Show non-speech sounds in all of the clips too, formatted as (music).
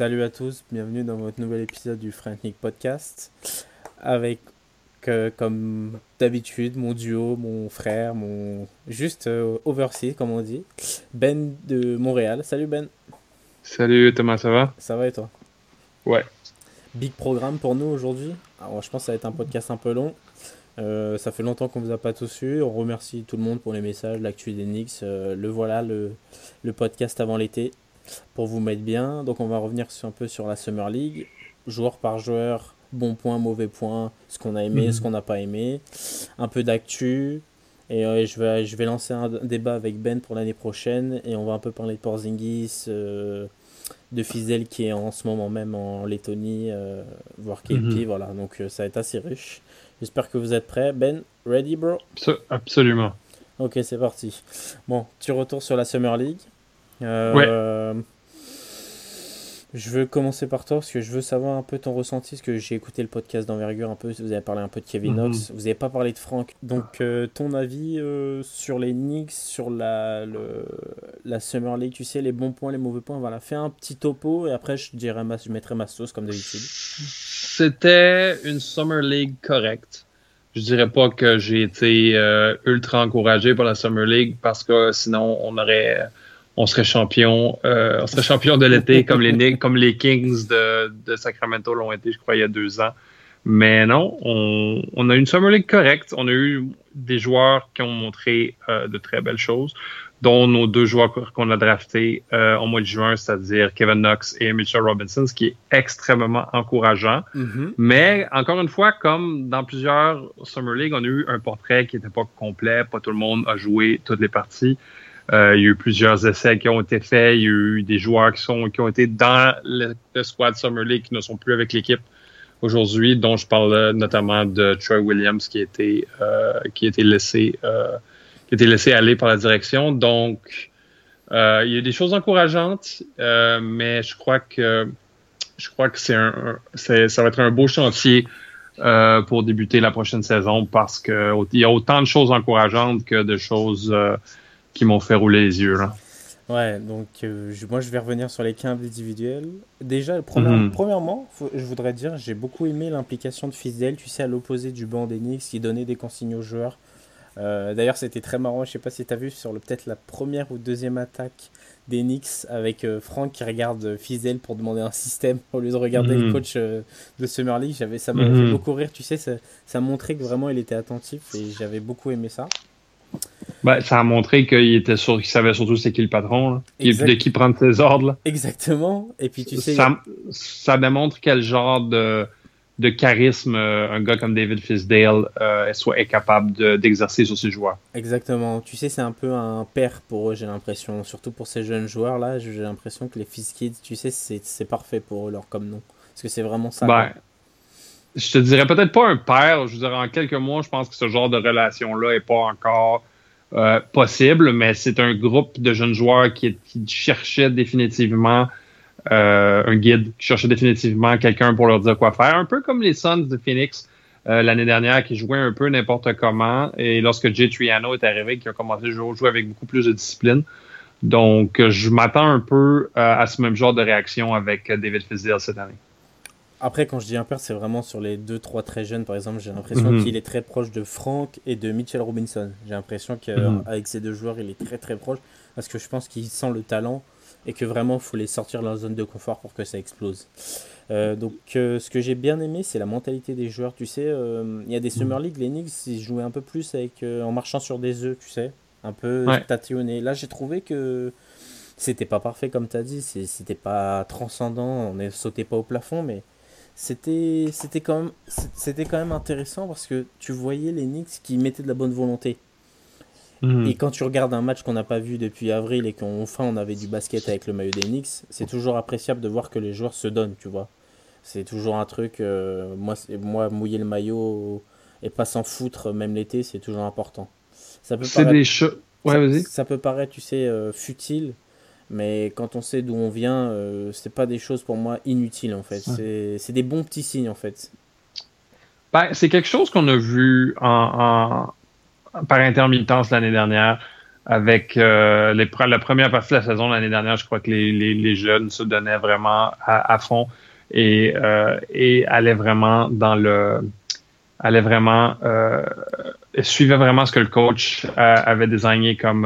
Salut à tous, bienvenue dans votre nouvel épisode du Frantic Podcast. Avec, euh, comme d'habitude, mon duo, mon frère, mon. Juste euh, overseas, comme on dit. Ben de Montréal. Salut Ben. Salut Thomas, ça va? Ça va et toi? Ouais. Big programme pour nous aujourd'hui. Alors, je pense que ça va être un podcast un peu long. Euh, ça fait longtemps qu'on vous a pas tous eu. On remercie tout le monde pour les messages, l'actu des Knicks. Euh, le voilà, le, le podcast avant l'été pour vous mettre bien. Donc on va revenir sur, un peu sur la Summer League, joueur par joueur, bon point, mauvais point, ce qu'on a aimé, Mhm. ce qu'on n'a pas aimé, un peu d'actu. Et euh, je, vais, je vais lancer un débat avec Ben pour l'année prochaine et on va un peu parler de Porzingis, euh, de Fizel qui est en ce moment même en Lettonie, euh, voire KP, Mhm. voilà. Donc euh, ça va être assez riche. J'espère que vous êtes prêts. Ben, ready bro? Abso- Absolument. Ok, c'est parti. Bon, tu retours sur la Summer League. Euh, Je veux commencer par toi parce que je veux savoir un peu ton ressenti parce que j'ai écouté le podcast d'envergure un peu. Vous avez parlé un peu de Kevin Mhm. Knox, vous n'avez pas parlé de Franck. Donc, euh, ton avis euh, sur les Knicks, sur la, le, la Summer League, tu sais, les bons points, les mauvais points. Voilà, fais un petit topo et après je, dirai ma, je mettrai ma sauce comme d'habitude. C'était une Summer League correcte. Je dirais pas que j'ai été euh, ultra encouragé par la Summer League parce que sinon on aurait on serait champion euh, on serait champion de l'été (laughs) comme les Knicks, comme les Kings de, de Sacramento l'ont été je crois il y a deux ans. Mais non, on, on a une Summer League correcte. On a eu des joueurs qui ont montré euh, de très belles choses, dont nos deux joueurs qu'on a draftés euh, au mois de juin, c'est-à-dire Kevin Knox et Mitchell Robinson, ce qui est extrêmement encourageant. Mhm. Mais encore une fois, comme dans plusieurs Summer League, on a eu un portrait qui n'était pas complet. Pas tout le monde a joué toutes les parties. Euh, il y a eu plusieurs essais qui ont été faits. Il y a eu des joueurs qui, sont, qui ont été dans le, squad Summer League qui ne sont plus avec l'équipe aujourd'hui, dont je parle euh, notamment de Troy Williams qui a été, euh, qui laissé qui laissé aller par la direction. Donc, il y a des choses encourageantes, mais je crois que je crois que c'est un, ça va être un beau chantier pour débuter la prochaine saison parce que il y a autant de choses encourageantes que de choses qui m'ont fait rouler les yeux. Là. Ouais, donc euh, je- moi je vais revenir sur les cas individuels. Déjà, première- Mhm. premièrement, faut- je voudrais dire, j'ai beaucoup aimé l'implication de Fizdale, tu sais, à l'opposé du banc Knicks, qui donnait des consignes aux joueurs. Euh, D'ailleurs, c'était très marrant, je sais pas si tu as vu sur peut-être la première ou deuxième attaque Knicks avec euh, Franck qui regarde Fizdale pour demander un système (laughs) au lieu de regarder le Mhm. coach de Summer League. Ça m'a Mhm. fait beaucoup rire, tu sais, ça, ça montrait que vraiment il était attentif et j'avais beaucoup aimé ça. Ben, ça a montré qu'il était sûr, qu'il savait surtout c'est qui le patron, là, de qui prendre ses ordres. Là. Exactement, et puis tu sais. ça, ça démontre quel genre de, de charisme euh, un gars comme David Fisdale euh, soit est capable de- d'exercer sur ses joueurs. Exactement. Tu sais, c'est un peu un père pour eux, j'ai l'impression. Surtout pour ces jeunes joueurs-là, j'ai l'impression que les Fizz Kids, tu sais, c'est parfait pour eux, leur comme nom. Parce que c'est vraiment ça. Ben, je te dirais peut-être pas un père. Je veux dire, en quelques mois, je pense que ce genre de relation-là est pas encore euh, possible, mais c'est un groupe de jeunes joueurs qui, qui cherchaient définitivement euh, un guide, qui cherchaient définitivement quelqu'un pour leur dire quoi faire. Un peu comme les Suns de Phoenix euh, l'année dernière qui jouaient un peu n'importe comment. Et lorsque Jay Triano est arrivé, qui a commencé à jouer, avec beaucoup plus de discipline. Donc, je m'attends un peu à ce même genre de réaction avec David Fizdale cette année. Après, quand je dis un père, c'est vraiment sur les deux, trois très jeunes, par exemple. J'ai l'impression Mhm. qu'il est très proche de Frank et de Mitchell Robinson. J'ai l'impression Mhm. qu'avec ces deux joueurs, il est très, très proche. Parce que je pense qu'il sent le talent et que vraiment, il faut les sortir de leur zone de confort pour que ça explose. Euh, donc, euh, ce que j'ai bien aimé, c'est la mentalité des joueurs. Tu sais, euh, il y a des Summer League, les Knicks, ils jouaient un peu plus avec, euh, en marchant sur des œufs, tu sais. Un peu Ouais. tatillonné. Là, j'ai trouvé que c'était pas parfait, comme tu as dit. C'était pas transcendant. On ne sautait pas au plafond, mais c'était c'était quand même c'était quand même intéressant parce que tu voyais les Knicks qui mettaient de la bonne volonté Mhm. et quand tu regardes un match qu'on n'a pas vu depuis avril et qu'enfin on avait du basket avec le maillot des Knicks c'est toujours appréciable de voir que les joueurs se donnent tu vois c'est toujours un truc euh, moi moi mouiller le maillot et pas s'en foutre même l'été c'est toujours important ça peut paraître- des. Ouais, ça, ça peut paraître, tu sais, euh, futile, mais quand on sait d'où on vient, euh, c'est pas des choses pour moi inutiles en fait. Ouais. C'est des bons petits signes en fait. Ben, c'est quelque chose qu'on a vu en, en- par intermittence l'année dernière. avec euh, les, la première partie de la saison l'année dernière, je crois que les, les, jeunes se donnaient vraiment à, fond et, euh, et allaient vraiment dans le allaient vraiment euh, suivaient vraiment ce que le coach euh, avait désigné comme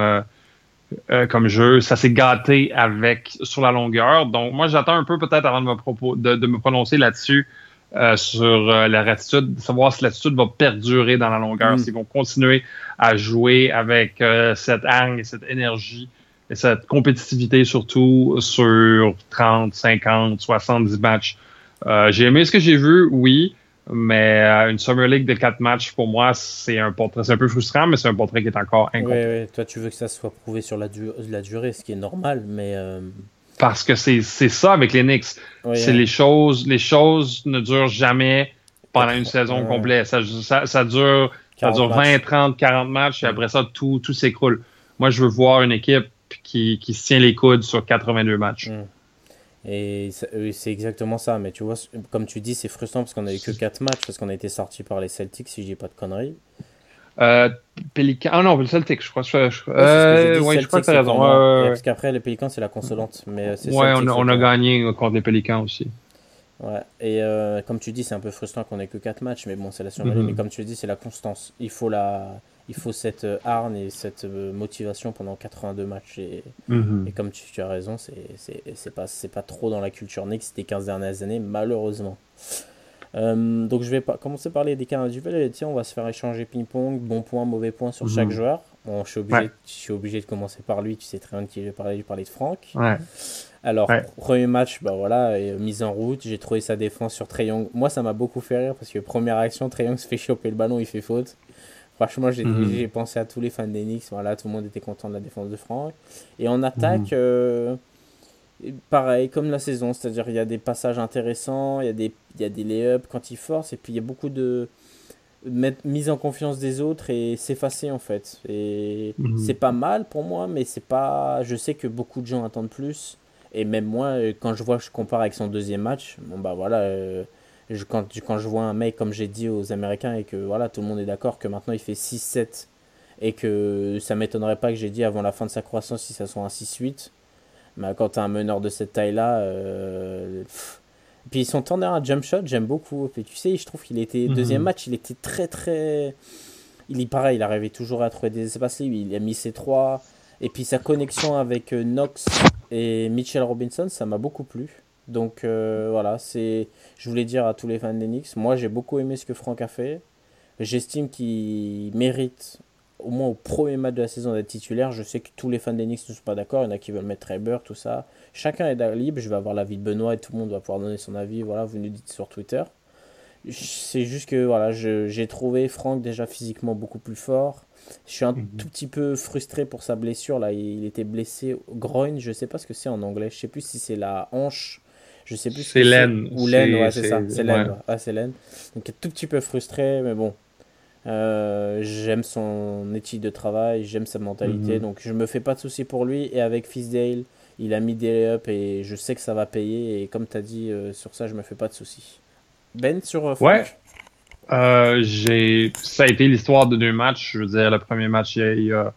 euh, comme jeu. Ça s'est gâté avec sur la longueur. Donc moi j'attends un peu peut-être avant de me propos de, de me prononcer là-dessus. Euh, sur euh, attitude, savoir si l'attitude va perdurer dans la longueur, mm. s'ils vont continuer à jouer avec euh, cette hargne et cette énergie et cette compétitivité surtout sur 30, 50, 70 matchs. j'ai aimé ce que j'ai vu, oui, mais une Summer League de quatre matchs, pour moi, c'est un portrait, c'est un peu frustrant, mais c'est un portrait qui est encore incomplet. Oui, Toi, tu veux que ça soit prouvé sur la, la durée, ce qui est normal, mais parce que c'est ça avec les Knicks. c'est hein. les choses, les choses ne durent jamais pendant une saison complète. Ça, ça, dure, ça dure 20, 30, 40 matchs et après ça, tout, tout s'écroule. Moi, je veux voir une équipe qui, qui se tient les coudes sur 82 matchs. Hum. Et c'est exactement ça. Mais tu vois, comme tu dis, c'est frustrant parce qu'on n'a eu que 4 matchs, parce qu'on a été sorti par les Celtics, si je dis pas de conneries. Euh. Ah non, le Celtic, je crois. Je, je, euh, ouais, je crois que t'as raison. parce qu'après, les Pélicans, c'est la consolante. Mais euh, ouais, on a, on a gagné contre les Pélicans aussi. Ouais, et euh, comme tu dis, c'est un peu frustrant qu'on ait que 4 matchs, mais bon, c'est la survie. Mm-hmm. Mais comme tu dis, c'est la constance. Il faut, la... Il faut cette harne et cette motivation pendant 82 matchs. Et, et comme tu, tu, as raison, c'est pas, pas trop dans la culture Knicks des 15 dernières années, malheureusement. Euh, donc je vais pas commencer par les décals individuels. Tiens, on va se faire échanger ping-pong, bon point, mauvais point sur chaque mhm. joueur. Bon, je, suis obligé, je suis obligé de commencer par lui. Tu sais très bien de qui je vais parler. Je vais parler de Franck. Alors, premier match, bah voilà, euh, mise en route. J'ai trouvé sa défense sur Trey Moi, ça m'a beaucoup fait rire parce que première action, Trey se fait choper le ballon, il fait faute. Franchement, j'ai mhm. pensé à tous les fans d'Enix. Voilà, tout le monde était content de la défense de Franck. Et en attaque, mhm. euh, pareil, comme la saison, c'est-à-dire il y a des passages intéressants, il y a des, il y a des lay-ups quand il force, et puis il y a beaucoup de mise en confiance des autres et s'effacer en fait. Et mhm. c'est pas mal pour moi, mais c'est pas. Je sais que beaucoup de gens attendent plus. Et même moi, euh, quand je vois, je compare avec son deuxième match, bon bah voilà, euh, je, quand, quand je vois un mec, comme j'ai dit aux Américains, et que voilà, tout le monde est d'accord que maintenant il fait 6-7, et que ça m'étonnerait pas que j'ai dit avant la fin de sa croissance si ça soit un 6-8 mais quand tu as un meneur de cette taille-là. Euh, puis son temps à jump shot, j'aime beaucoup. Puis tu sais, je trouve qu'il était. Mhm. Deuxième match, il était très très. Il est pareil, il arrivait toujours à trouver des espaces. Il a mis ses trois. Et puis sa connexion avec euh, Knox et Mitchell Robinson, ça m'a beaucoup plu. Donc euh, voilà, c'est. Je voulais dire à tous les fans d'Enix, moi j'ai beaucoup aimé ce que Franck a fait. J'estime qu'il mérite au moins au premier match de la saison d'être titulaire. Je sais que tous les fans d'Enix ne sont pas d'accord. Il y en a qui veulent mettre Reber, tout ça. Chacun est libre. Je vais avoir l'avis de Benoît et tout le monde va pouvoir donner son avis. Voilà, vous nous dites sur Twitter. C'est juste que voilà, j'ai trouvé Franck déjà physiquement beaucoup plus fort. Je suis un mhm. tout petit peu frustré pour sa blessure. Là, il était blessé au groin. Je sais pas ce que c'est en anglais. Je sais plus si c'est la hanche. Je sais plus. C'est l'aine. Ou l'aine, ouais, c'est ça. C'est l'aine. Ah, c'est l'aine. Donc, tout petit peu frustré, mais bon, euh, j'aime son éthique de travail, j'aime sa mentalité, mhm. donc je me fais pas de soucis pour lui. Et avec Fisdale, il a mis des up et je sais que ça va payer. Et comme tu as dit, euh, sur ça, je me fais pas de soucis. Ben, sur euh, Ouais. Euh, j'ai... Ça a été l'histoire de deux matchs. Je veux dire, le premier match, il, a,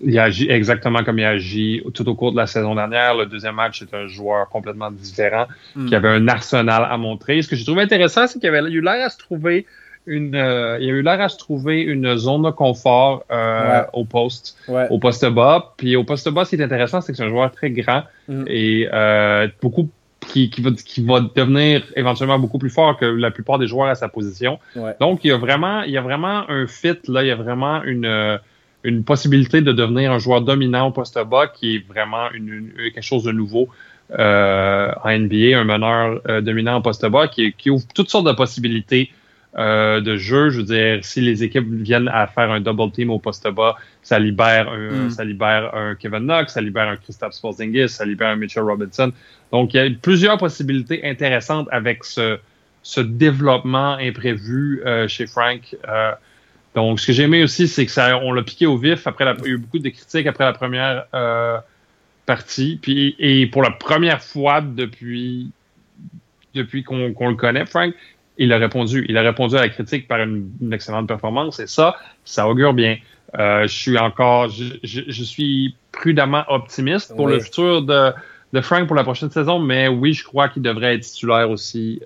il a agi exactement comme il a agi tout au cours de la saison dernière. Le deuxième match, c'est un joueur complètement différent, mm. qui avait un arsenal à montrer. Ce que j'ai trouvé intéressant, c'est qu'il avait eu l'air à se trouver une, euh, il a eu l'air à se trouver une zone de confort euh, au poste, au poste bas. Puis au poste bas, ce qui est intéressant, c'est que c'est un joueur très grand mm. et euh, beaucoup qui, qui, va, qui va devenir éventuellement beaucoup plus fort que la plupart des joueurs à sa position. Donc, il y a vraiment, il y a vraiment un fit là, il y a vraiment une une possibilité de devenir un joueur dominant au poste bas qui est vraiment une, quelque chose de nouveau euh, en NBA, un meneur dominant au poste bas qui, qui ouvre toutes sortes de possibilités euh, de jeu. Je veux dire, si les équipes viennent à faire un double team au poste bas, ça libère un, mm. ça libère un Kevin Knox, ça libère un Christophe Sporzingis, ça libère un Mitchell Robinson. Donc, il y a plusieurs possibilités intéressantes avec ce, ce développement imprévu euh, chez Frank. Euh, donc, ce que j'ai aimé aussi, c'est que ça, on l'a piqué au vif. Après, la, il y a eu beaucoup de critiques après la première partie. Puis, et pour la première fois depuis depuis qu'on le connaît, Frank, il a répondu. Il a répondu à la critique par une, excellente performance et ça, ça augure bien. je suis encore, je, je, suis prudemment optimiste pour le futur de, de Frank pour la prochaine saison, mais oui, je crois qu'il devrait être titulaire aussi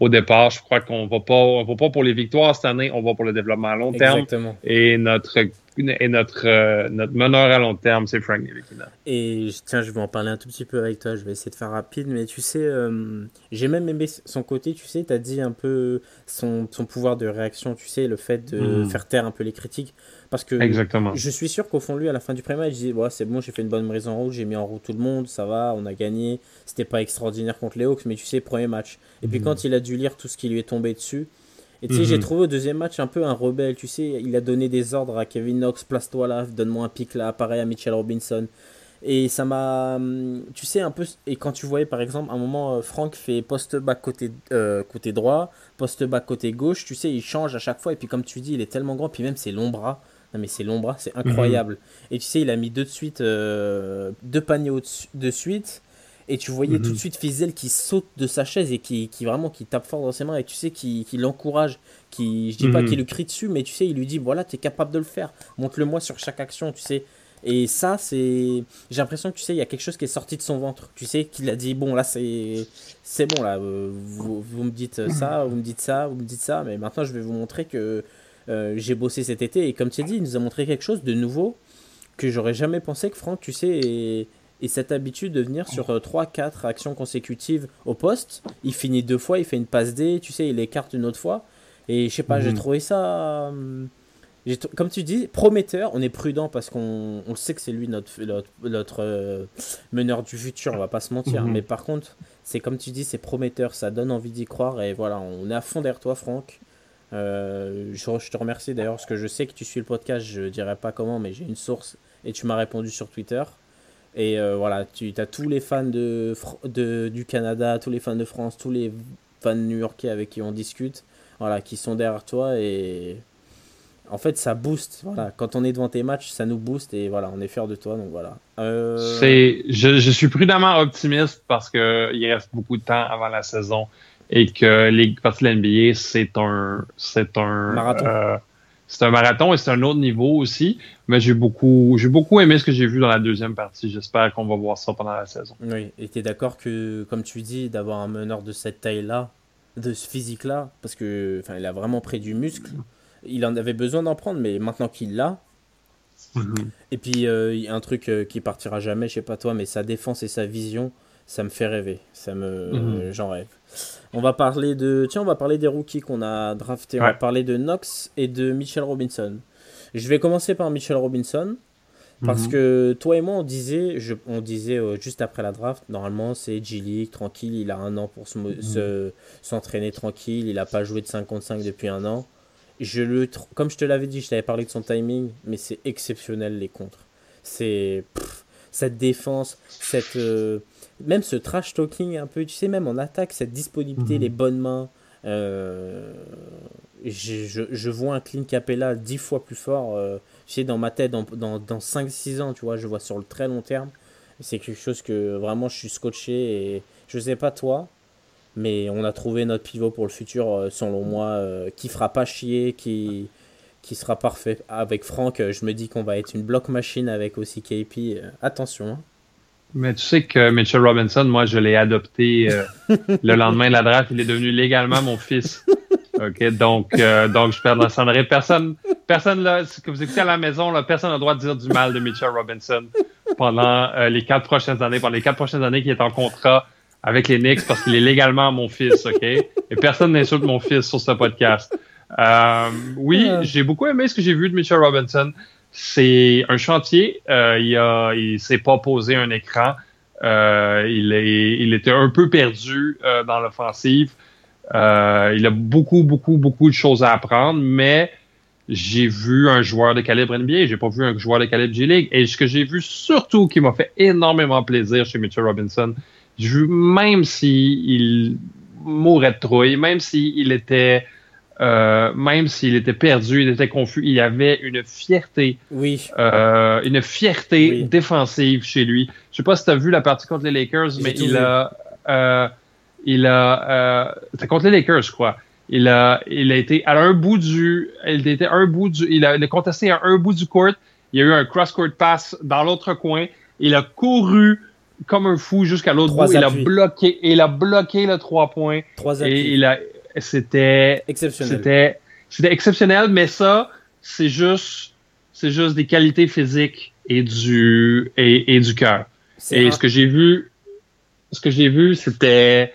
au départ. Je crois qu'on va pas, on va pas pour les victoires cette année, on va pour le développement à long terme. Exactement. Et notre et notre, euh, notre meneur à long terme, c'est Frank Ntilikina. Et tiens, je vais en parler un tout petit peu avec toi, je vais essayer de faire rapide, mais tu sais, euh, j'ai même aimé son côté, tu sais, tu as dit un peu son, son, pouvoir de réaction, tu sais, le fait de hmm. faire taire un peu les critiques. Parce que Exactement. je suis sûr qu'au fond lui, à la fin du premier match, il disait ouais, c'est bon, j'ai fait une bonne mise en route, j'ai mis en route tout le monde, ça va, on a gagné. C'était pas extraordinaire contre les Hawks, mais tu sais, premier match. Et puis hmm. quand il a dû lire tout ce qui lui est tombé dessus, et tu sais, j'ai mhm. trouvé au deuxième match un peu un rebelle. Tu sais, il a donné des ordres à Kevin Knox, place-toi là, donne-moi un pic là, pareil à Mitchell Robinson. Et ça m'a. Hum, tu sais, un peu. Et quand tu voyais par exemple, un moment, euh, Franck fait post-back côté, euh, côté droit, post-back côté gauche, tu sais, il change à chaque fois. Et puis, comme tu dis, il est tellement grand, puis même ses longs bras. Non, mais ses longs bras, c'est incroyable. Mhm. Et tu sais, il a mis deux de suite, euh, deux paniers de suite. Et tu voyais tout de mhm. suite Fizel qui saute de sa chaise et qui, qui vraiment qui tape fort dans ses mains et tu sais qui, qui l'encourage, qui je dis pas mhm. qu'il lui crie dessus mais tu sais il lui dit voilà tu es capable de le faire, montre-le-moi sur chaque action, tu sais. Et ça c'est j'ai l'impression que tu sais il y a quelque chose qui est sorti de son ventre, tu sais qu'il a dit bon là c'est c'est bon là euh, vous, vous, me dites ça, vous me dites ça, vous me dites ça mais maintenant je vais vous montrer que euh, j'ai bossé cet été et comme tu as dit il nous a montré quelque chose de nouveau que j'aurais jamais pensé que Franck tu sais et cette habitude de venir sur 3-4 euh, actions consécutives au poste. Il finit deux fois, il fait une passe D, tu sais, il écarte une autre fois. Et je sais pas, j'ai mhm. trouvé ça. Euh, comme tu dis, prometteur. On est prudent parce qu'on sait que c'est lui notre, notre, euh, meneur du futur, on va pas se mentir. Mhm. Mais par contre, c'est comme tu dis, c'est prometteur, ça donne envie d'y croire. Et voilà, on est à fond derrière toi, Franck. Je, je, te remercie d'ailleurs parce que je sais que tu suis le podcast, je dirais pas comment, mais j'ai une source et tu m'as répondu sur Twitter. Et euh, voilà, tu as tous les fans de, du Canada, tous les fans de France, tous les fans new-yorkais avec qui on discute, voilà, qui sont derrière toi et en fait ça booste. Voilà, quand on est devant tes matchs, ça nous booste et voilà, on est fier de toi. Donc voilà. Euh, je, je, suis prudemment optimiste parce que il reste beaucoup de temps avant la saison et que les parties de l'NBA c'est un, c'est un marathon. Euh, c'est un marathon et c'est un autre niveau aussi. Mais j'ai beaucoup, j'ai beaucoup aimé ce que j'ai vu dans la deuxième partie. J'espère qu'on va voir ça pendant la saison. Oui, et tu es d'accord que, comme tu dis, d'avoir un meneur de cette taille-là, de ce physique-là, parce que enfin, il a vraiment pris du muscle. Il en avait besoin d'en prendre, mais maintenant qu'il l'a. Mhm. Et puis, euh, il y a un truc euh, qui partira jamais, je sais pas toi, mais sa défense et sa vision, ça me fait rêver. Ça me, mhm. j'en rêve. On va parler de, tiens, on va parler des rookies qu'on a draftés. On va parler de Knox et de Mitchell Robinson. Je vais commencer par Mitchell Robinson. Parce mhm. que toi et moi, on disait, je, on disait euh, juste après la draft, normalement c'est G-League, tranquille, il a un an pour mhm. s'entraîner se, tranquille, il n'a pas joué de 55 depuis un an. Je le, comme je te l'avais dit, je t'avais parlé de son timing, mais c'est exceptionnel les contres. C'est cette défense, cette, euh, même ce trash talking un peu, tu sais, même en attaque, cette disponibilité, mhm. les bonnes mains. Euh, je, je, vois un Clint Capella dix fois plus fort. Euh, tu sais, dans ma tête, dans, dans, dans 5-6 ans, tu vois, je vois sur le très long terme. C'est quelque chose que vraiment je suis scotché et je sais pas toi, mais on a trouvé notre pivot pour le futur, euh, selon moi, qui fera pas chier, qui, qui sera parfait. Avec Franck, je me dis qu'on va être une block machine avec aussi KP. attention. Hein. Mais tu sais que Mitchell Robinson, moi, je l'ai adopté euh, le lendemain de la draft. Il est devenu légalement mon fils. OK, donc, euh, donc je perdrai personne. Personne là, que vous écoutez à la maison, là, personne n'a le droit de dire du mal de Mitchell Robinson pendant euh, les quatre prochaines années, pendant les quatre prochaines années qu'il est en contrat avec les Knicks parce qu'il est légalement mon fils, OK? Et personne n'insulte mon fils sur ce podcast. oui, j'ai beaucoup aimé ce que j'ai vu de Mitchell Robinson. C'est un chantier. Euh, il a, il s'est pas posé un écran. Euh, il, était un peu perdu euh, dans l'offensive. Il a beaucoup, beaucoup, beaucoup de choses à apprendre, mais j'ai vu un joueur de calibre NBA, j'ai pas vu un joueur de calibre G-League. Et ce que j'ai vu surtout qui m'a fait énormément plaisir chez Mitchell Robinson, j'ai vu même s'il mourait de trouille, même s'il était euh, même s'il était perdu, il était confus, il avait une fierté. Oui. Euh, une fierté défensive chez lui. Je sais pas si tu as vu la partie contre les Lakers, mais il a, euh, il a, c'était contre les Lakers, je crois. Il a, il a été à un bout du, il était un bout du, il a, contesté à un bout du court. Il y a eu un cross-court pass dans l'autre coin. Il a couru comme un fou jusqu'à l'autre bout. Il a bloqué, il a bloqué le trois points. Trois Et il a, c'était exceptionnel. C'était, c'était exceptionnel, mais ça, c'est juste, c'est juste des qualités physiques et du, et, et du cœur. Et ce que j'ai vu, ce que j'ai vu, c'était,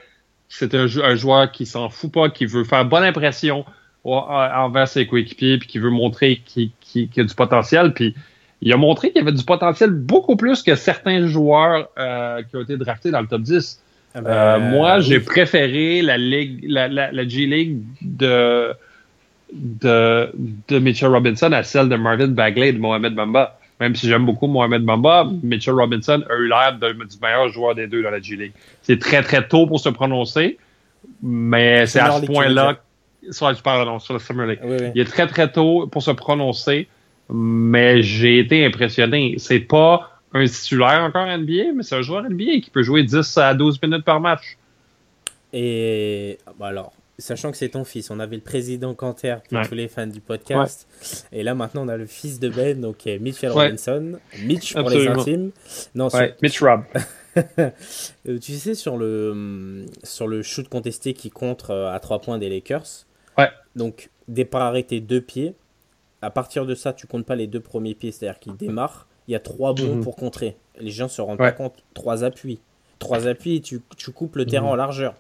c'était un, joueur qui s'en fout pas, qui veut faire bonne impression envers ses coéquipiers, puis qui veut montrer qu'il, a du potentiel. Puis il a montré qu'il y avait du potentiel beaucoup plus que certains joueurs euh, qui ont été draftés dans le top 10. Ah ben, euh, moi, j'ai préféré la ligue, la, la, G League de, de, de Mitchell Robinson à celle de Marvin Bagley et de Mohamed Bamba. Même si j'aime beaucoup Mohamed Bamba, Mitchell Robinson a eu l'air du meilleur joueur des deux dans la G League. C'est très très tôt pour se prononcer, mais c'est à ce point-là. Sur, sur la Summer League. Il est très très tôt pour se prononcer, mais j'ai été impressionné. C'est pas un titulaire encore NBA, mais c'est un joueur NBA qui peut jouer 10 à 12 minutes par match. Et bah alors, sachant que c'est ton fils, on avait le président Canter pour tous les fans du podcast. Et là, maintenant, on a le fils de Ben, donc Mitchell Robinson. Mitch pour les intimes. Non, Mitch Rob. (laughs) Euh, tu sais, sur le, sur le shoot contesté qui contre euh, à 3 points des Lakers. Ouais. Donc, départ arrêté, deux pieds. À partir de ça, tu comptes pas les deux premiers pieds, c'est-à-dire qu'il démarre il y a trois bons mhm. pour contrer. Les gens se rendent pas compte. Trois appuis. Trois appuis, tu, tu coupes le terrain mhm. en largeur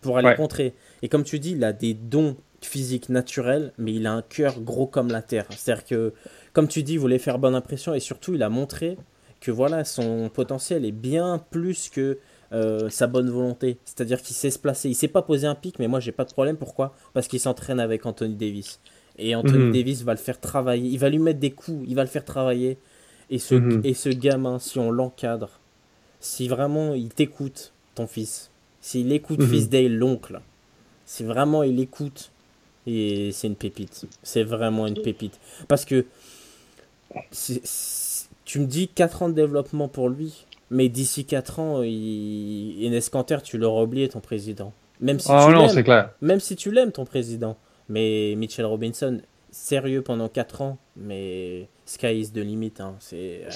pour aller contrer. Et comme tu dis, il a des dons physiques naturels, mais il a un cœur gros comme la terre. C'est-à-dire que, comme tu dis, il voulait faire bonne impression et surtout, il a montré que voilà, son potentiel est bien plus que euh, sa bonne volonté. C'est-à-dire qu'il sait se placer. Il sait pas poser un pic, mais moi, j'ai pas de problème. Pourquoi? Parce qu'il s'entraîne avec Anthony Davis. Et Anthony mhm. Davis va le faire travailler. Il va lui mettre des coups. Il va le faire travailler. Et ce, mhm. et ce gamin, si on l'encadre, si vraiment il t'écoute, ton fils, s'il écoute mhm. Fils Dale, l'oncle, si vraiment il écoute, et c'est une pépite. C'est vraiment une pépite. Parce que tu me dis 4 ans de développement pour lui, mais d'ici 4 ans, il, Enes Kanter, tu l'auras oublié, ton président. Même si oh tu non, c'est clair. Même si tu l'aimes, ton président. Mais Mitchell Robinson, sérieux pendant 4 ans, mais sky is the limit. Hein. C'est, euh,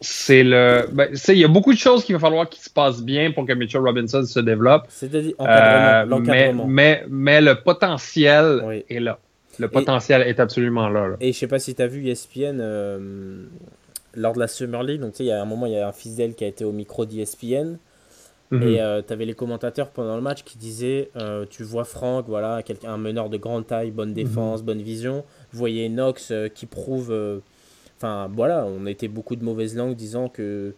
c'est le. Ben, il y a beaucoup de choses qu'il va falloir qu'il se passe bien pour que Mitchell Robinson se développe. C'est-à-dire euh. Mais, mais, le potentiel est là. Le potentiel est absolument là, Et je sais pas si tu as vu ESPN euh, lors de la Summer League. Donc, il y a un moment, il y a un fils d'elle qui a été au micro d'ESPN. Mhm. Et tu avais les commentateurs pendant le match qui disaient Tu vois Franck, voilà, quelqu'un, un meneur de grande taille, bonne mhm. défense, bonne vision. Vous voyez Knox qui prouve Enfin, voilà, on été beaucoup de mauvaises langues disant que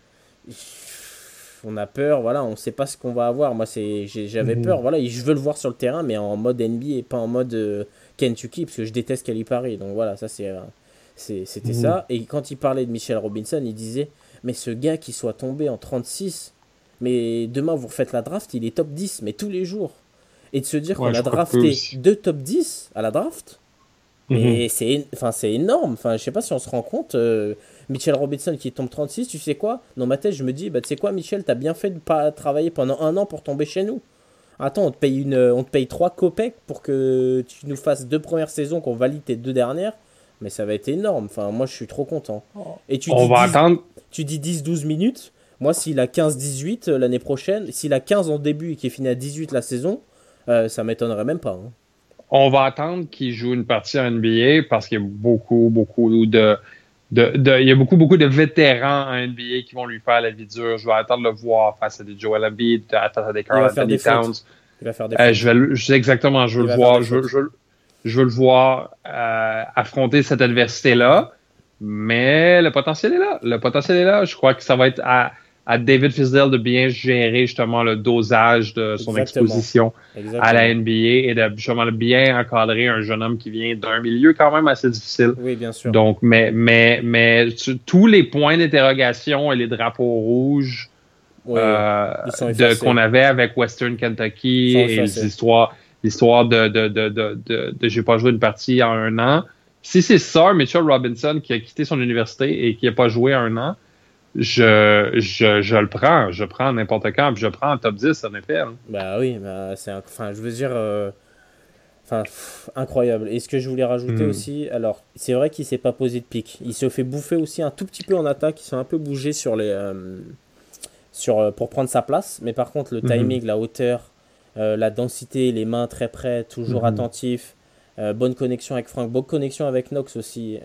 on a peur, voilà, on sait pas ce qu'on va avoir. Moi, c'est, j'avais mhm. peur, voilà, je veux le voir sur le terrain, mais en mode NBA et pas en mode euh, Kentucky, parce que je déteste Calipari. Donc voilà, ça c'est, euh, c'était ça. Et quand il parlait de Michel Robinson, il disait, mais ce gars qui soit tombé en 36, mais demain vous refaites la draft, il est top 10, mais tous les jours. Et de se dire qu'on a drafté deux top 10 à la draft, mhm. c'est enfin, c'est énorme. Enfin, je sais pas si on se rend compte. Euh, Michel Robinson qui tombe 36, tu sais quoi? Dans ma tête, je me dis, bah, tu sais quoi, Michel, t'as bien fait de pas travailler pendant un an pour tomber chez nous. Attends, on te paye, une, on te paye 3 copecs pour que tu nous fasses deux premières saisons, qu'on valide tes deux dernières. Mais ça va être énorme. Enfin, moi, je suis trop content. Et tu on va attendre. Tu dis 10-12 minutes. Moi, s'il a 15-18 euh, l'année prochaine, s'il a 15 en début et qu'il finit à 18 la saison, euh, ça m'étonnerait même pas. Hein. On va attendre qu'il joue une partie en NBA parce qu'il y a beaucoup, beaucoup de, de, de, il y a beaucoup, beaucoup de vétérans en NBA qui vont lui faire la vie dure. Je vais attendre de le voir face à des Joel Embiid, à des Carl Anthony Towns. Il va faire des euh, je vais, je exactement, je veux le voir, je, je, je, veux le voir euh, affronter cette adversité-là. Mais le potentiel est là. Le potentiel est là. Je crois que ça va être à, à David Fisdale de bien gérer justement le dosage de son exposition à la NBA et de justement bien encadrer un jeune homme qui vient d'un milieu quand même assez difficile. Oui, bien sûr. Donc, mais, mais, mais tous les points d'interrogation et les drapeaux rouges euh, qu'on avait avec Western Kentucky et l'histoire l'histoire de, de, de, de, de, de j'ai pas joué une partie en un an. Si c'est ça, Mitchell Robinson qui a quitté son université et qui n'a pas joué un an, je, je, je le prends. Je prends n'importe quand, puis je prends en top 10 en effet. Bah oui, bah c'est enfin, je veux dire, euh, Enfin, incroyable. Et ce que je voulais rajouter Hmm. aussi, alors, c'est vrai qu'il s'est pas posé de pic. Il se fait bouffer aussi un tout petit peu en attaque. Il s'est un peu bougé sur les, euh, sur, euh, pour prendre sa place. Mais par contre, le Mhm. timing, la hauteur, la densité, les mains très près, toujours Mhm. attentif. bonne connexion avec Frank, bonne connexion avec Knox aussi.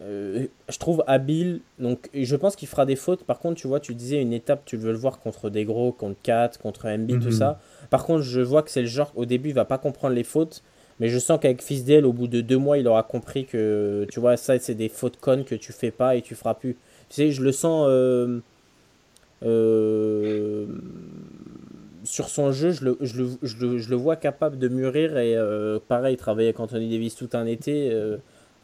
Euh, je trouve habile. Donc, je pense qu'il fera des fautes. Par contre, tu vois, tu disais une étape, tu veux le voir contre des gros, contre 4, contre MB, tout Mhm. ça. Par contre, je vois que c'est le genre, au début, il va pas comprendre les fautes. Mais je sens qu'avec Fisdale, au bout de deux mois, il aura compris que, tu vois, ça, c'est des fautes connes que tu fais pas et tu feras plus. Tu sais, je le sens euh, euh, sur son jeu, je le, je, le, je, le, je le vois capable de mûrir et pareil, travailler avec Anthony Davis tout un été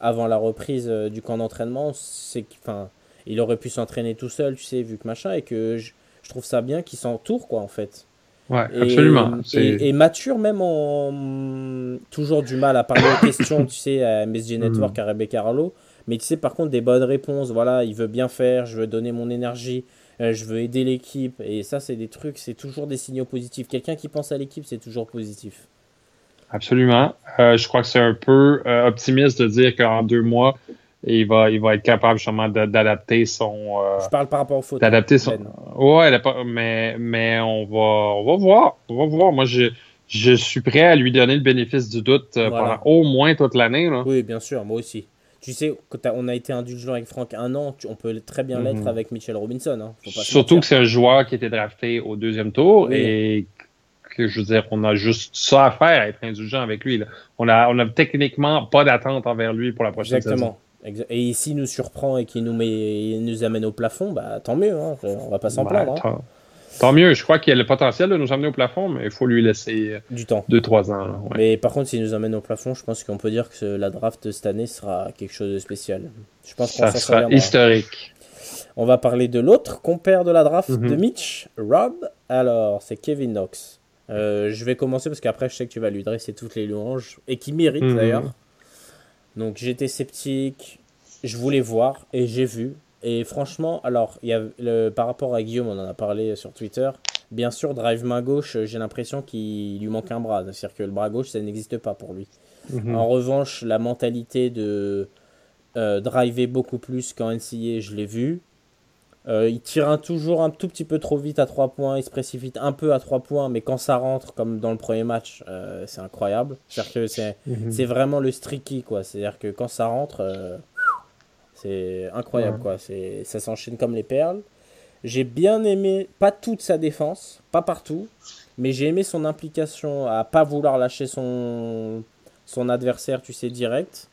avant la reprise euh, du camp d'entraînement. C'est enfin, il aurait pu s'entraîner tout seul, tu sais, vu que machin, et que je, je trouve ça bien qu'il s'entoure, quoi, en fait. Ouais, Et- absolument. Et, et mature même en toujours du mal à parler aux questions, tu sais, à MSG Network, à Rebecca Carlo. Mais tu sais, par contre, des bonnes réponses. Voilà, il veut bien faire, je veux donner mon énergie, euh, je veux aider l'équipe. Et ça, c'est des trucs, c'est toujours des signaux positifs. Quelqu'un qui pense à l'équipe, c'est toujours positif. Absolument. Euh, je crois que c'est un peu euh, optimiste de dire qu'en deux mois, il va, il va être capable justement d'a- d'adapter son. euh, Je parle par rapport aux fautes. d'adapter son. Ben. Ouais, mais, mais on va, on va voir. On va voir. Moi, je, je suis prêt à lui donner le bénéfice du doute Voilà. pendant au moins toute l'année. Oui, bien sûr, moi aussi. Tu sais, quand on a été indulgent avec Franck un an, tu- on peut très bien l'être Mhm. avec Mitchell Robinson. Hein. Faut pas se Surtout que c'est un joueur qui était drafté au deuxième tour Oui. et je veux dire, on a juste ça à faire, à être indulgent avec lui. là. On a, on a techniquement pas d'attente envers lui pour la prochaine saison. Exactement. Exa- Et s'il nous surprend et qu'il nous, met, il nous amène au plafond, bah tant mieux, hein. on va pas s'en Ouais, plaindre. hein. tant, mieux. Je crois qu'il a le potentiel de nous amener au plafond, mais il faut lui laisser Du temps. 2-3 ans. là. Ouais. Mais par contre, s'il nous amène au plafond, je pense qu'on peut dire que la draft de cette année sera quelque chose de spécial. Je pense qu'on Ça sera historique. On va parler de l'autre compère de la draft Mhm. de Mitch, Rob. Alors, c'est Kevin Knox. Euh, je vais commencer parce qu'après, je sais que tu vas lui dresser toutes les louanges et qui mérite Mhm. d'ailleurs. Donc, j'étais sceptique, je voulais voir et j'ai vu. Et franchement, alors, y a le, par rapport à Guillaume, on en a parlé sur Twitter. Bien sûr, drive main gauche, j'ai l'impression qu'il lui manque un bras. C'est-à-dire que le bras gauche, ça n'existe pas pour lui. Mhm. En revanche, la mentalité de euh, driver beaucoup plus qu'en NCA, je l'ai vu. Euh, il tire un, toujours un tout petit peu trop vite à 3 points, il se précipite un peu à 3 points, mais quand ça rentre, comme dans le premier match, euh, c'est incroyable. C'est-à-dire que c'est, Mhm. c'est vraiment le streaky, quoi. C'est-à-dire que quand ça rentre, euh, c'est incroyable, Ouais. quoi. C'est, ça s'enchaîne comme les perles. J'ai bien aimé, pas toute sa défense, pas partout, mais j'ai aimé son implication à pas vouloir lâcher son, son adversaire, tu sais, direct.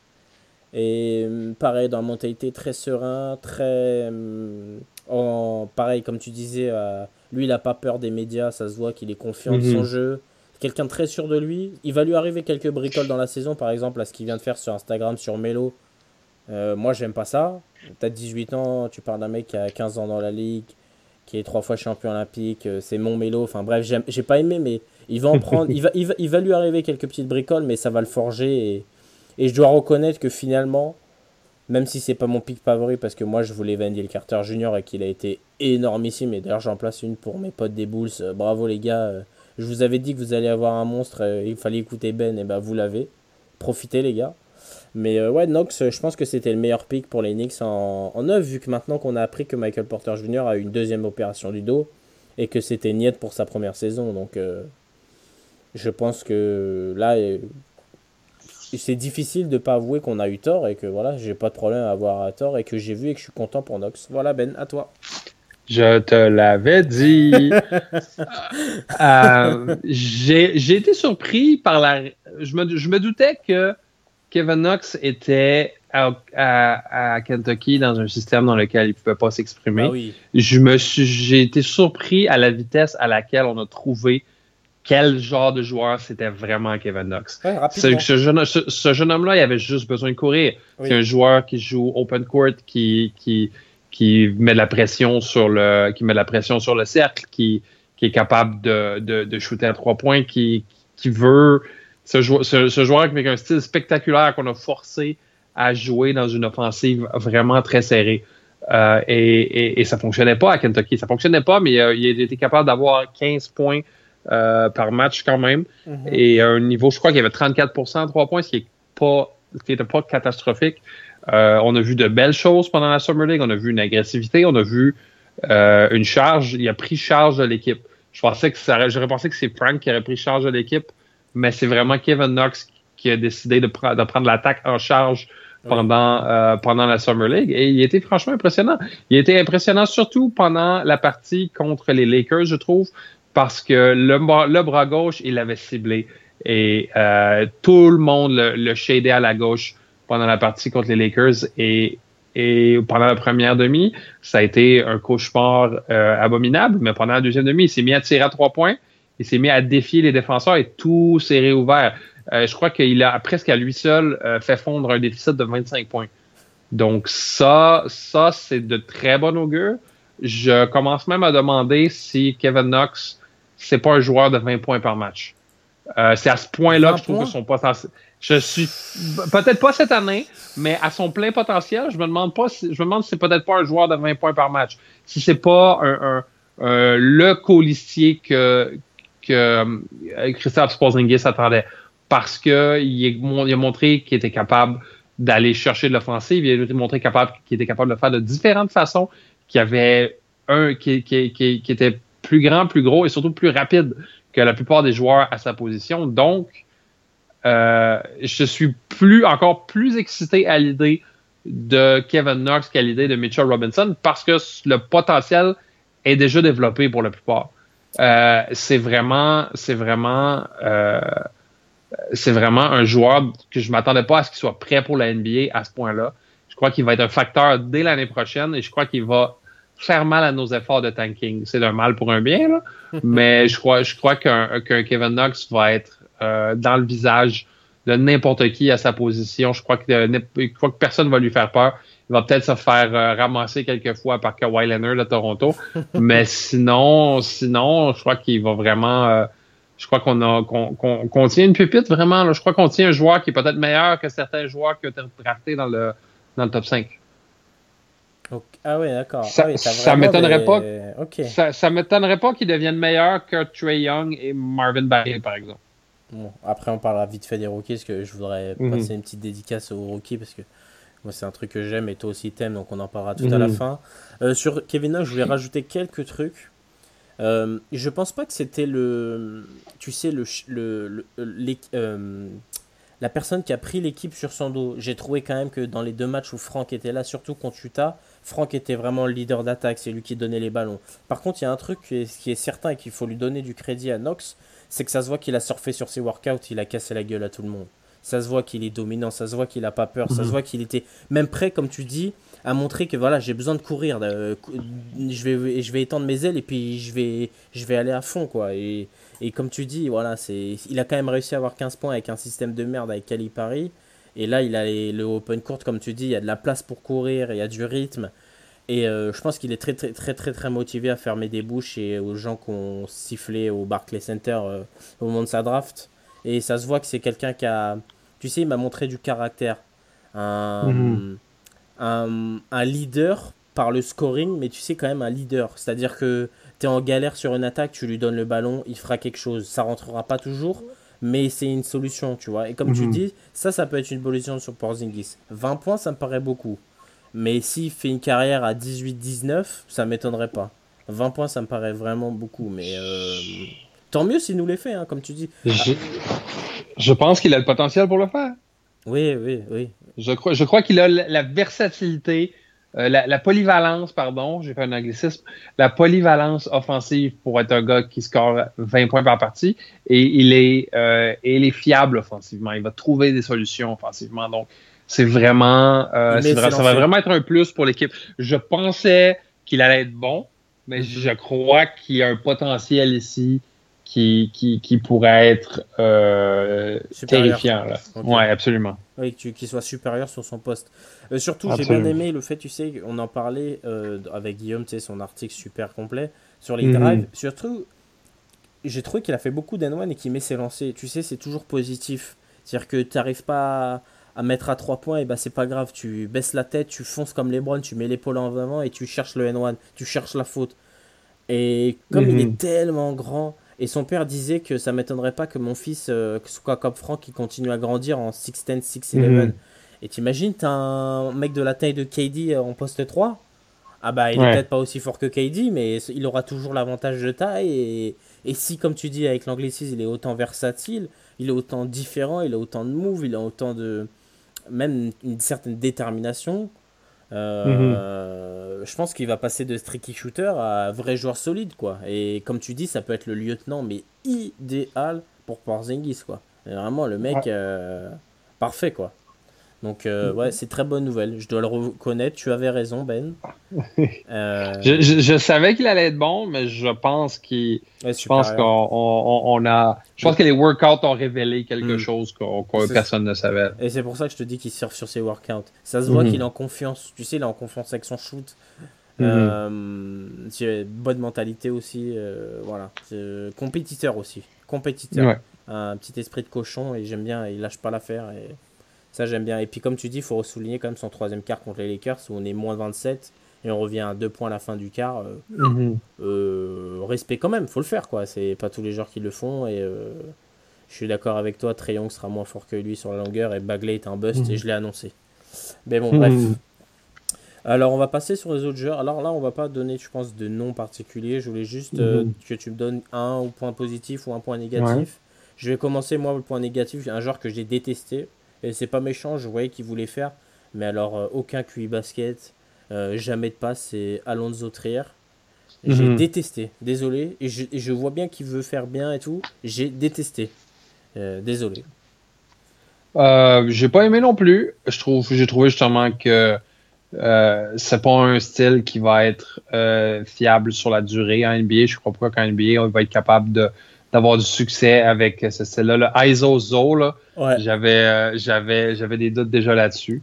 Et euh, pareil, dans la mentalité très serein, très. euh, en, pareil, comme tu disais, euh, lui, il a pas peur des médias, ça se voit qu'il est confiant de son Mhm. jeu. Quelqu'un de très sûr de lui. Il va lui arriver quelques bricoles dans la saison, par exemple, à ce qu'il vient de faire sur Instagram, sur Melo. Euh, moi, j'aime pas ça. T'as 18 ans, tu parles d'un mec qui a 15 ans dans la ligue, qui est trois fois champion olympique, euh, c'est mon Melo. Enfin bref, j'aime- j'ai pas aimé, mais il va en (laughs) prendre. il, va, il, va, il va lui arriver quelques petites bricoles, mais ça va le forger. Et, et je dois reconnaître que finalement, même si c'est pas mon pick favori, parce que moi je voulais Wendell Carter Jr. et qu'il a été énormissime, et d'ailleurs j'en place une pour mes potes des Bulls. Euh, bravo les gars, euh, je vous avais dit que vous allez avoir un monstre, euh, il fallait écouter Ben, et ben vous l'avez. Profitez les gars. Mais ouais, Knox, je pense que c'était le meilleur pick pour les Knicks en, en neuf, vu que maintenant qu'on a appris que Michael Porter Jr. a eu une deuxième opération du dos et que c'était Niet pour sa première saison. Donc je pense que là, c'est difficile de pas avouer qu'on a eu tort et que voilà, j'ai pas de problème à avoir à tort et que j'ai vu et que je suis content pour Knox. Voilà Ben, à toi. Je te l'avais dit. (laughs) Euh, j'ai été surpris par la. Je me, je me doutais que Kevin Knox était à, à, à Kentucky dans un système dans lequel il ne pouvait pas s'exprimer. Ah oui. Je me suis, j'ai été surpris à la vitesse à laquelle on a trouvé quel genre de joueur c'était vraiment Kevin Knox. Ouais, ce jeune, ce, ce jeune homme-là, il avait juste besoin de courir. Oui. C'est un joueur qui joue open court, qui, qui, qui met de la pression sur le, qui met de la pression sur le cercle, qui, qui est capable de, de, de shooter à trois points, qui, qui veut, ce, jou- ce, ce joueur avec un style spectaculaire qu'on a forcé à jouer dans une offensive vraiment très serrée. Euh, et, et, et ça fonctionnait pas à Kentucky. Ça fonctionnait pas, mais euh, il été capable d'avoir 15 points par match quand même. Mhm. Et un niveau, je crois qu'il y avait 34 à 3 points, ce qui est pas, qui était pas catastrophique. on a vu de belles choses pendant la Summer League. On a vu une agressivité. On a vu une charge. Il a pris charge de l'équipe. Je pensais que ça, j'aurais pensé que c'est Frank qui aurait pris charge de l'équipe, mais c'est vraiment Kevin Knox qui a décidé de, de prendre l'attaque en charge pendant, euh, pendant la Summer League. Et il était franchement impressionnant. Il était impressionnant surtout pendant la partie contre les Lakers, je trouve, parce que le, bras gauche, il l'avait ciblé. Et euh, tout le monde le, le shadait à la gauche pendant la partie contre les Lakers. Et, et pendant la première demi, ça a été un cauchemar euh, abominable. Mais pendant la deuxième demi, il s'est mis à tirer à trois points. Il s'est mis à défier les défenseurs et tout s'est réouvert. Euh, je crois qu'il a presque à lui seul euh, fait fondre un déficit de 25 points. Donc ça, ça c'est de très bon augure. Je commence même à demander si Kevin Knox, c'est pas un joueur de 20 points par match. Euh, c'est à ce point-là que je trouve que son potentiel. Je suis peut-être pas cette année, mais à son plein potentiel, je me demande pas si, je me demande si c'est peut-être pas un joueur de 20 points par match. Si c'est pas un, un, le colistier que que Christophe Sporzingis attendait parce qu'il a montré qu'il était capable d'aller chercher de l'offensive. Il a montré capable, qu'il était capable de le faire de différentes façons, qu'il avait un qui, qui, était plus grand, plus gros et surtout plus rapide que la plupart des joueurs à sa position. Donc, euh, je suis plus encore plus excité à l'idée de Kevin Knox qu'à l'idée de Mitchell Robinson parce que le potentiel est déjà développé pour la plupart. Euh, c'est vraiment, c'est vraiment euh, c'est vraiment un joueur que je m'attendais pas à ce qu'il soit prêt pour la NBA à ce point-là. Je crois qu'il va être un facteur dès l'année prochaine et je crois qu'il va faire mal à nos efforts de tanking. C'est un mal pour un bien, là. (laughs) mais je crois, je crois qu'un Kevin Knox va être euh, dans le visage de n'importe qui à sa position. Je crois que, je crois que personne va lui faire peur. Il va peut-être se faire euh, ramasser quelques fois par Kawhi Leonard de Toronto, (laughs) mais sinon, sinon, je crois qu'il va vraiment euh, je crois qu'on a qu'on tient une pépite vraiment. je crois qu'on tient un joueur qui est peut-être meilleur que certains joueurs qui ont été draftés dans le, dans le top 5. Ah oui, d'accord. Ça, ah ça m'étonnerait pas. Ça, ça m'étonnerait pas qu'ils deviennent meilleurs que Trey Young et Marvin Bagley, par exemple. Bon, après, on parlera vite fait des rookies, parce que je voudrais mhm. passer une petite dédicace aux rookies, parce que moi, c'est un truc que j'aime et toi aussi t'aimes, donc on en parlera tout à la mhm. fin. Euh, sur Kevin je voulais rajouter quelques trucs. Euh, je pense pas que c'était le. Tu sais, le, le, euh, la personne qui a pris l'équipe sur son dos. J'ai trouvé quand même que dans les deux matchs où Franck était là, surtout contre Utah, Franck était vraiment le leader d'attaque, c'est lui qui donnait les ballons. Par contre, il y a un truc qui est, qui est certain et qu'il faut lui donner du crédit à Knox, c'est que ça se voit qu'il a surfé sur ses workouts, il a cassé la gueule à tout le monde. Ça se voit qu'il est dominant, ça se voit qu'il a pas peur, ça se mhm. voit qu'il était même prêt, comme tu dis, à montrer que voilà, j'ai besoin de courir, je, vais, je vais étendre mes ailes et puis je vais, je vais aller à fond. quoi. Et, et comme tu dis, voilà, c'est, il a quand même réussi à avoir 15 points avec un système de merde avec Calipari. Et là, il a le open court, comme tu dis, il y a de la place pour courir, il y a du rythme. Et euh, je pense qu'il est très, très, très, très, très motivé à fermer des bouches et aux gens qui ont sifflé au Barclays Center euh, au moment de sa draft. Et ça se voit que c'est quelqu'un qui a. Tu sais, il m'a montré du caractère. Un. Mhm un, leader par le scoring, mais tu sais quand même un leader. C'est-à-dire que tu es en galère sur une attaque, tu lui donnes le ballon, il fera quelque chose. Ça rentrera pas toujours, mais c'est une solution, tu vois. Et comme tu mhm. dis, ça, ça peut être une solution sur Porzingis. 20 points, ça me paraît beaucoup. Mais s'il fait une carrière à 18-19, ça m'étonnerait pas. 20 points, ça me paraît vraiment beaucoup, mais euh, tant mieux s'il nous les fait, hein, comme tu dis. je pense qu'il a le potentiel pour le faire. Oui, oui, oui. Je crois, je crois qu'il a la, versatilité, euh, la, polyvalence, pardon, j'ai fait un anglicisme, la polyvalence offensive pour être un gars qui score 20 points par partie et il est, euh, et il est fiable offensivement. Il va trouver des solutions offensivement. Donc, c'est vraiment, euh, ça va vraiment être un plus pour l'équipe. Je pensais qu'il allait être bon, mais mm-hmm. je crois qu'il y a un potentiel ici qui, qui, qui pourrait être euh, terrifiant. Là. Ouais, absolument. Oui, qu'il soit supérieur sur son poste. Euh, surtout, j'ai bien aimé le fait, tu sais, on en parlait euh, avec Guillaume, tu sais, son article super complet sur les mhm. drives. Surtout, j'ai trouvé qu'il a fait beaucoup d'N1 et qu'il met ses lancers. Tu sais, c'est toujours positif. C'est-à-dire que tu n'arrives pas à, mettre à 3 points, et bah c'est pas grave. Tu baisses la tête, tu fonces comme les tu mets l'épaule en avant et tu cherches le N1, tu cherches la faute. Et comme il mhm. est tellement grand, Et son père disait que ça m'étonnerait pas que mon fils euh, soit comme Franck qui continue à grandir en 6'10, 6'11. Mhm. Et t'imagines, t'as un mec de la taille de KD en poste 3 Ah bah, il est peut-être pas aussi fort que KD, mais il aura toujours l'avantage de taille. Et, et si, comme tu dis, avec l'anglicisme, il est autant versatile, il est autant différent, il a autant de moves, il a autant de. même une certaine détermination. Euh, je pense qu'il va passer de streaky shooter à vrai joueur solide, quoi. Et comme tu dis, ça peut être le lieutenant, mais idéal pour Porzingis, quoi. vraiment, le mec euh, parfait, quoi. Donc, euh, ouais, c'est très bonne nouvelle. Je dois le reconnaître. Tu avais raison, Ben. (laughs) Euh, je, savais qu'il allait être bon, mais je pense qu'il. je pense qu'on on, a. Je pense que les workouts ont révélé quelque hmm. chose que personne ne savait. Et c'est pour ça que je te dis qu'il surfe sur ses workouts. Ça se voit hmm. qu'il est en confiance. Tu sais, il est en confiance avec son shoot. Mm bonne mentalité aussi. voilà. Compétiteur aussi. Compétiteur. Un petit esprit de cochon et j'aime bien. Il lâche pas l'affaire. Et ça, j'aime bien. Et puis, comme tu dis, il faut souligner quand même son troisième quart contre les Lakers où on est moins 27 et on revient à deux points à la fin du quart. Euh, mhm. euh, respect quand même, faut le faire. quoi. C'est pas tous les joueurs qui le font. Et euh, je suis d'accord avec toi, Trayong sera moins fort que lui sur la longueur et Bagley est un bust et mhm. je l'ai annoncé. Mais bon, bref. Mhm. Alors, on va passer sur les autres joueurs. Alors là, on va pas donner, je pense, de nom particulier. Je voulais juste que tu me donnes un point positif ou un point négatif. Je vais commencer, moi, le point négatif. Un joueur que j'ai détesté. Et c'est pas méchant, je voyais qu'il voulait faire. Mais alors, euh, aucun QI basket, euh, jamais de passe, c'est Alonso Trier. J'ai mhm. détesté, désolé. Et je, je vois bien qu'il veut faire bien et tout. J'ai détesté. Euh, désolé. j'ai pas aimé non plus. Je trouve, j'ai trouvé justement que c'est pas un style qui va être fiable sur la durée en NBA. Je crois pas qu'en NBA, on va être capable de d'avoir du succès avec ce style-là. Le ISO Zo, j'avais, euh, j'avais, j'avais des doutes déjà là-dessus.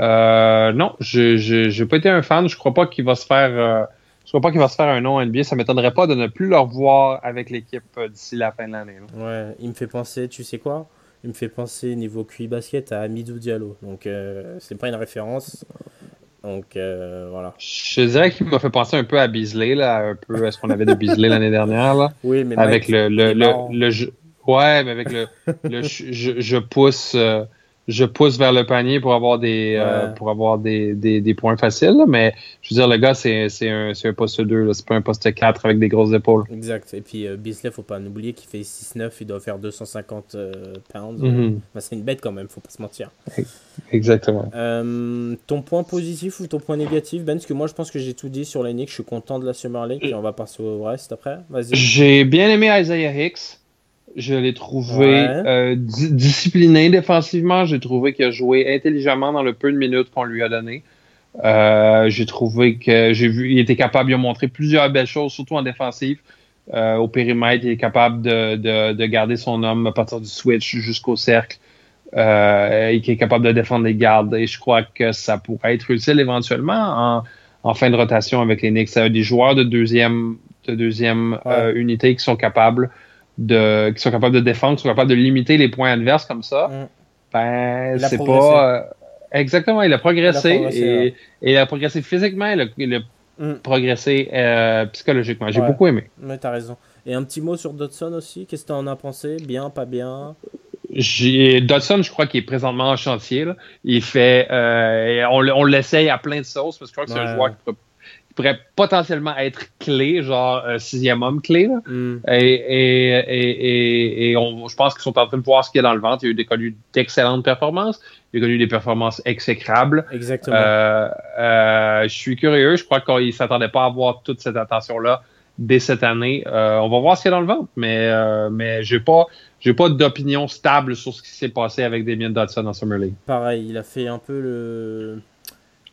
Euh, non, je n'ai pas été un fan. Je crois pas qu'il va se faire. Euh, je crois pas qu'il va se faire un nom NBA. Ça m'étonnerait pas de ne plus le revoir avec l'équipe d'ici la fin de l'année. Ouais, il me fait penser, tu sais quoi? Il me fait penser niveau QI basket à Midou Diallo. Donc c'est pas une référence. Donc euh, voilà. Je dirais qu'il m'a fait penser un peu à Beasley, là, un peu à ce qu'on avait de Beasley l'année dernière. Là, (laughs) oui, mais avec le, le, le, jeu. Ouais, mais avec le, le (laughs) je, je, pousse. Euh, je pousse vers le panier pour avoir des euh, pour avoir des, des, des points faciles. mais je veux dire, le gars, c'est, c'est, un, c'est un poste 2, c'est pas un poste 4 avec des grosses épaules. Exact. Et puis euh, Bisley, faut pas oublier qu'il fait 6-9, il doit faire 250 euh, pounds. Mm-hmm. c'est une bête quand même, faut pas se mentir. Exactement. ton point positif ou ton point négatif, Ben? Parce que moi, je pense que j'ai tout dit sur la je suis content de la Summer League, et on va passer au reste après. Vas-y. J'ai bien aimé Isaiah Hicks. Je l'ai trouvé euh, discipliné défensivement. J'ai trouvé qu'il a joué intelligemment dans le peu de minutes qu'on lui a donné. Euh, j'ai trouvé que j'ai vu, il était capable de montrer plusieurs belles choses, surtout en défensive. Euh, au périmètre, il est capable de, de, de, garder son homme à partir du switch jusqu'au cercle. Euh, il est capable de défendre les gardes. Et je crois que ça pourrait être utile éventuellement en, en fin de rotation avec les Knicks. Des joueurs de deuxième, de deuxième euh, unité qui sont capables de, qui sont capables de défendre, qui sont capables de limiter les points adverses comme ça, mm. ben, c'est pas. Euh, exactement, il a progressé. et, il a progressé physiquement, il a, mm. progressé euh, psychologiquement. J'ai beaucoup aimé. Mais t'as raison. Et un petit mot sur Dodson aussi. Qu'est-ce que tu en as pensé? Bien, pas bien? Dodson, je crois qu'il est présentement en chantier. Il fait, euh, on, on l'essaye à plein de sauces parce que je crois que c'est un joueur qui peut pourrait potentiellement être clé, genre euh, sixième homme clé. Mm. Et, et, et, et on, je pense qu'ils sont en train de voir ce qu'il y a dans le ventre. Il y a eu des connu d'excellentes performances. Il y a connu des performances exécrables. Exactement. Euh, euh, je suis curieux. Je crois qu'ils ne s'attendaient pas à avoir toute cette attention-là dès cette année. Euh, on va voir ce qu'il y a dans le ventre, mais, euh, mais j'ai pas. J'ai pas d'opinion stable sur ce qui s'est passé avec Damien Dodson en Summer League. Pareil, il a fait un peu le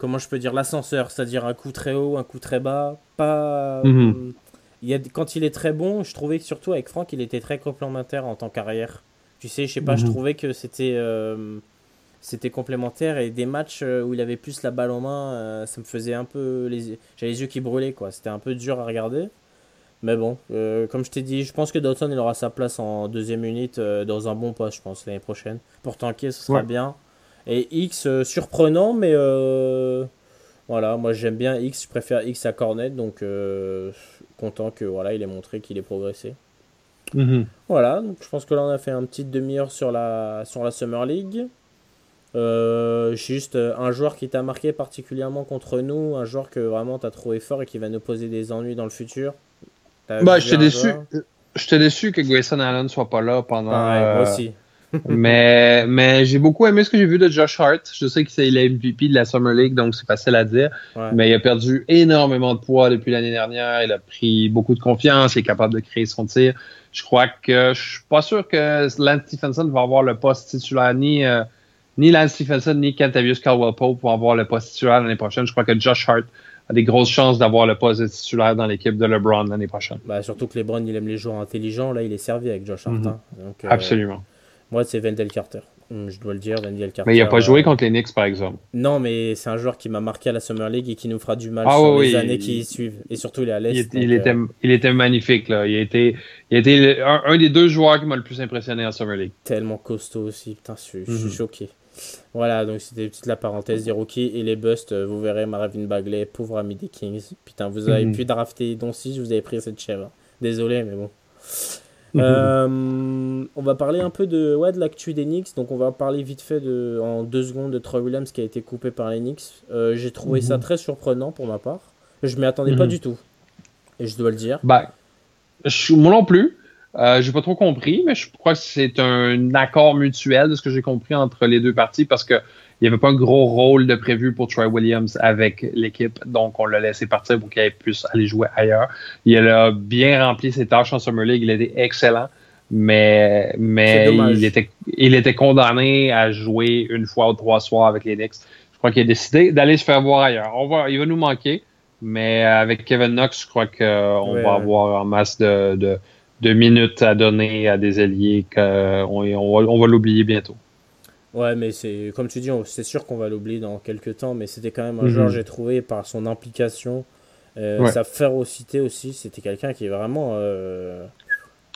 comment je peux dire, l'ascenseur, c'est-à-dire un coup très haut, un coup très bas. Pas. Mhm. il y a, quand il est très bon, je trouvais que surtout avec Franck, il était très complémentaire en tant qu'arrière. Tu sais, je sais pas, je mhm. trouvais que c'était euh, c'était complémentaire et des matchs euh, où il avait plus la balle en main, euh, ça me faisait un peu les j'avais les yeux qui brûlaient quoi. C'était un peu dur à regarder. Mais bon, comme je t'ai dit, je pense que Dawson il aura sa place en deuxième unité dans un bon poste, je pense l'année prochaine. Pour tanker, ce sera bien. Et X, euh, surprenant, mais euh, voilà, moi j'aime bien X, je préfère X à Cornet, donc euh, content que voilà, il ait montré qu'il ait progressé. Mhm. Voilà, donc je pense que là on a fait un petit demi-heure sur la, sur la Summer League. Juste un joueur qui t'a marqué particulièrement contre nous, un joueur que vraiment t'as trouvé fort et qui va nous poser des ennuis dans le futur. Bah, j'étais déçu. J'étais déçu que Grayson Allen soit pas là pendant. Pareil, moi aussi. Mais mais j'ai beaucoup aimé ce que j'ai vu de Josh Hart. Je sais qu'il est MVP de la Summer League, donc c'est facile à dire. Mais il a perdu énormément de poids depuis l'année dernière. Il a pris beaucoup de confiance. Il est capable de créer son tir. Je crois que je suis pas sûr que Lance Stephenson va avoir le poste titulaire ni euh, ni Lance Stephenson ni Kentavious Caldwell Pope vont avoir le poste titulaire l'année prochaine. Je crois que Josh Hart a des grosses chances d'avoir le poste de titulaire dans l'équipe de LeBron l'année prochaine. Bah, surtout que LeBron, il aime les joueurs intelligents. Là, il est servi avec Josh Hart. Mhm. hein. Donc, euh, Absolument. Moi, c'est Wendell Carter. Hum, Je dois le dire, Wendell Carter. Mais il n'a pas euh, joué contre les Knicks, par exemple. Non, mais c'est un joueur qui m'a marqué à la Summer League et qui nous fera du mal Ah sur oui, les années il- qui suivent. Et surtout, il est à l'Est. Il, euh, était, il était magnifique. Là. Il, a été, il a été le- un, un des deux joueurs qui m'a le plus impressionné en Summer League. tellement costaud aussi. Putain, je, suis- Mhm. choqué. Voilà, donc c'était petite la parenthèse des rookies et les busts. euh, Vous verrez Marvin Bagley, pauvre ami des Kings. Putain, vous avez Mhm. pu drafter Doncic, vous avez pris cette chèvre. Désolé, mais bon. Euh, on va parler un peu de, ouais, de l'actu des Knicks. Donc, on va parler vite fait de, en deux secondes de Troy Williams qui a été coupé par les Knicks. Euh, J'ai trouvé ça Mhm. très surprenant pour ma part. Je m'y attendais pas Mhm. du tout. Et je dois le dire. Ben, je, moi non plus. Euh, j'ai pas trop compris, mais je crois que c'est un accord mutuel de ce que j'ai compris entre les deux parties parce que il n'y avait pas un gros rôle de prévu pour Troy Williams avec l'équipe, donc on l'a laissé partir pour qu'il puisse aller jouer ailleurs. Il a bien rempli ses tâches en Summer League, il était excellent, mais, mais il était, il était condamné à jouer une fois ou trois soirs avec les Knicks. Je crois qu'il a décidé d'aller se faire voir ailleurs. On va, il va nous manquer, mais avec Kevin Knox, je crois qu'on Ouais, va avoir en masse de, de, de minutes à donner à des alliés qu'on on va, on va l'oublier bientôt. Ouais, mais c'est comme tu dis, c'est sûr qu'on va l'oublier dans quelques temps, mais c'était quand même un Mhm. joueur, j'ai trouvé, par son implication, euh, Ouais. sa férocité aussi. C'était quelqu'un qui est vraiment euh,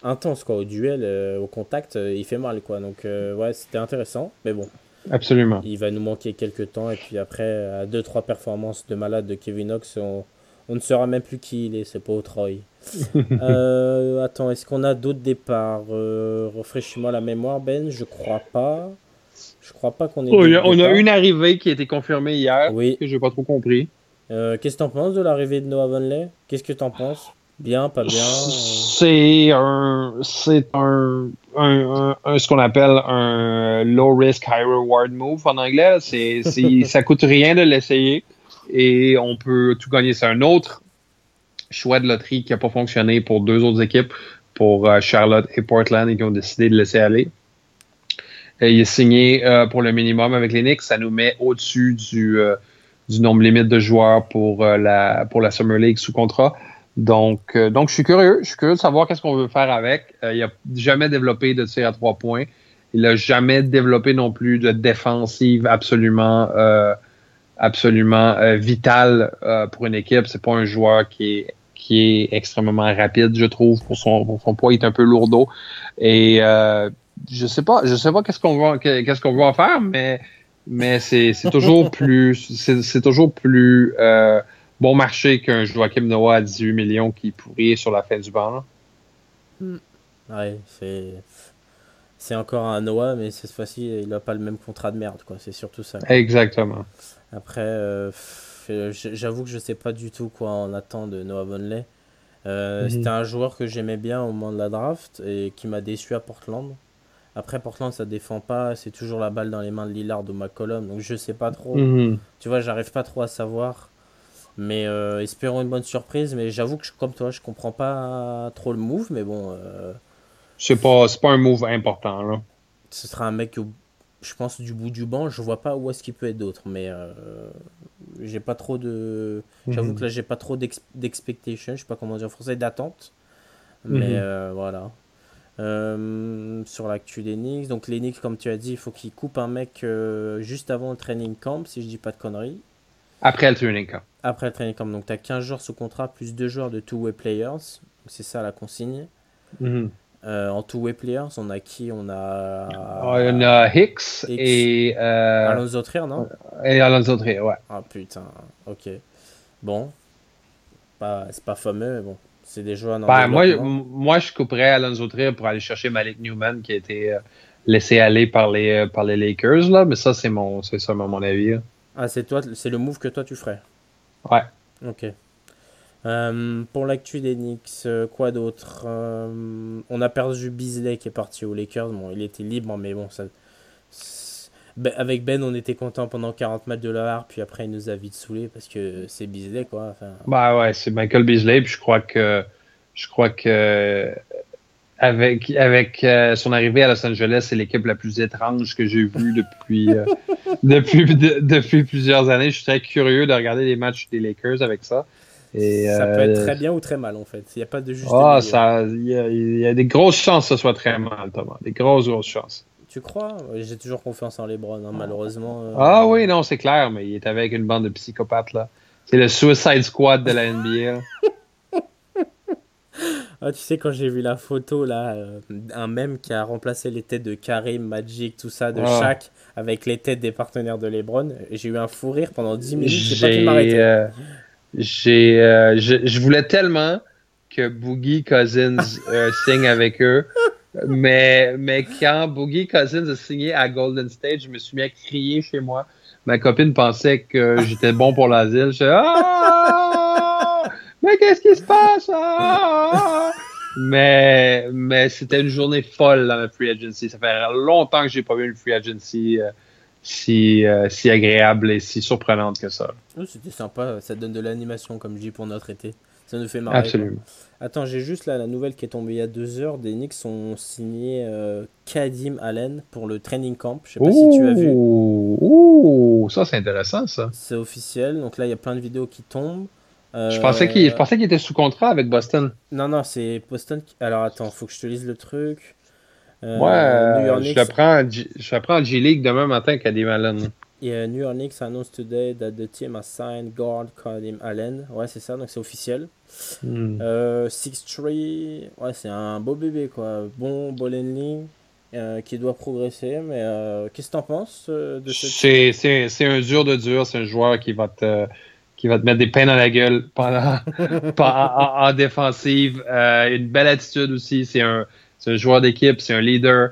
intense, quoi, au duel, euh, au contact, il fait mal, quoi. Donc, ouais, c'était intéressant, mais bon, Absolument. il va nous manquer quelques temps, et puis après, à 2-3 performances de malade de Kevin Knox, on, on ne saura même plus qui il est, c'est pas au Troy. (laughs) Attends, est-ce qu'on a d'autres départs Rafraîchis-moi la mémoire, Ben, je crois pas. Je crois pas qu'on ait. Oh, a- on a une arrivée qui a été confirmée hier, Oui. que j'ai pas trop compris. Euh, Qu'est-ce que t'en penses de l'arrivée de Noah Vonley Qu'est-ce que t'en penses? Bien, pas bien euh, C'est un, c'est un, un, un- un- ce qu'on appelle un low risk, high reward move en anglais. C'est, (laughs) c'est, ça coûte rien de l'essayer et on peut tout gagner. C'est un autre choix de loterie qui n'a pas fonctionné pour deux autres équipes, pour euh, Charlotte et Portland, et qui ont décidé de laisser aller. Il est signé euh, pour le minimum avec les. Ça nous met au-dessus du, euh, du nombre limite de joueurs pour, euh, la, pour la Summer League sous contrat. Donc, euh, donc, je suis curieux. Je suis curieux de savoir qu'est-ce qu'on veut faire avec. Euh, il n'a jamais développé de tir à trois points. Il n'a jamais développé non plus de défensive absolument, euh, absolument vitale pour une équipe. C'est pas un joueur qui est qui est extrêmement rapide, je trouve, pour son, pour son poids. Il est un peu lourdeau. Et je sais pas, je sais pas qu'est-ce qu'on va, qu'est-ce qu'on va en faire, mais mais c'est c'est toujours (laughs) plus, c'est c'est toujours plus euh, bon marché qu'un Joachim Noah à 18 millions qui pourrait sur la fin du banc. là. Ouais, c'est. C'est encore un Noah, mais cette fois-ci, il n'a pas le même contrat de merde, quoi. C'est surtout ça. Exactement. Après, euh, euh, j'avoue que je sais pas du tout quoi on attend de Noah Vonley. Euh, Mhm. C'était un joueur que j'aimais bien au moment de la draft et qui m'a déçu à Portland. Après, Portland, ça défend pas. C'est toujours la balle dans les mains de Lillard ou McCollum. Donc, je sais pas trop. Mhm. Tu vois, j'arrive pas trop à savoir. Mais euh, espérons une bonne surprise. Mais j'avoue que, je- comme toi, je comprends pas trop le move. Mais bon, euh, C'est pas, pas un move important. Là. ce sera un mec, je pense, du bout du banc. Je vois pas où est-ce qu'il peut être d'autre. Mais euh, j'ai pas trop de. J'avoue Mhm. que là, j'ai pas trop d'ex- d'expectation. Je sais pas comment dire en français, d'attente. Mais Mhm. euh, voilà. Euh, sur l'actu Knicks. Donc, Knicks, comme tu as dit, il faut qu'ils coupent un mec euh, juste avant le training camp, si je dis pas de conneries. Après le training camp. Après le training camp, donc tu as 15 joueurs sous contrat plus 2 joueurs de two-way players. C'est ça la consigne. Mhm. Euh, en two-way players, on a qui? On a. On a Hicks, et, euh, Alonso Trier, non? Et Alonso Trier, ouais. Ah putain, ok. Bon. Pas- C'est pas fameux, mais bon. C'est ben, moi, moi, je couperais Alonso Trier pour aller chercher Malik Newman qui a été euh, laissé aller par les, euh, par les Lakers, là. Mais ça, c'est mon, c'est mon avis. Ah, c'est toi, c'est le move que toi tu ferais? Ouais. Ok. Euh, pour l'actu des Knicks, quoi d'autre? On a perdu Beasley qui est parti aux Lakers. Bon, il était libre, mais bon, ça, ben, avec Ben, on était content pendant 40 matchs de l'heure, puis après, il nous a vite saoulé parce que c'est Beasley, quoi. Bah ouais, c'est Michael Beasley, puis je crois que je crois que avec, avec euh, son arrivée à Los Angeles, c'est l'équipe la plus étrange que j'ai vue depuis, euh, (laughs) depuis, depuis plusieurs années. Je suis très curieux de regarder les matchs des Lakers avec ça. Et, ça peut être euh, très bien ou très mal, en fait. Il n'y a pas de juste. Ah, il y, y, a des grosses chances que ce soit très mal, Thomas. Des grosses, grosses chances. Tu crois? J'ai toujours confiance en LeBron, hein, malheureusement. Euh. Ah oui, non, c'est clair, mais il est avec une bande de psychopathes, là. C'est le Suicide Squad de la NBA. (laughs) ah, tu sais, quand j'ai vu la photo, là, euh, un mème qui a remplacé les têtes de Karim, Magic, tout ça, de ah. Shaq, avec les têtes des partenaires de LeBron, j'ai eu un fou rire pendant 10 minutes. J'ai pas pu euh, j'ai, je voulais tellement que Boogie Cousins signe avec eux mais, mais quand Boogie Cousins a signé à Golden State, je me suis mis à crier chez moi. Ma copine pensait que j'étais bon pour l'asile. Je Ah! Mais qu'est-ce qui se passe? Ah! Mais, mais c'était une journée folle dans la free agency. Ça fait longtemps que j'ai pas vu une free agency euh, si, euh, si agréable et si surprenante que ça. c'était sympa. Ça donne de l'animation, comme je dis, pour notre été. Ça nous fait marrer. Absolument. Attends, j'ai juste là la nouvelle qui est tombée il y a deux heures. Des Knicks ont signé euh, Kadim Allen pour le training camp. Je sais pas si tu as vu. Ouh, ça c'est intéressant ça. C'est officiel. Donc là, il y a plein de vidéos qui tombent. Euh, je pensais qu'il qu'il était sous contrat avec Boston. Non, non, c'est Boston. Qui... Alors attends, faut que je te lise le truc. Euh, ouais, je, le prends, je le prends en G-League demain matin, Kadim Allen. Et New York Knicks announced today that the team has signed guard Kadim Allen. Ouais, c'est ça, donc c'est officiel. Hmm. Euh, 6-3, ouais, c'est un beau bébé, quoi. Bon ball euh, qui doit progresser, mais euh, qu'est-ce que t'en penses euh, de cette... C'est un dur de dur, c'est un joueur qui va te qui va te mettre des peines dans la gueule (laughs) pendant, en, défensive. une belle attitude aussi. C'est un, un, joueur d'équipe, c'est un leader.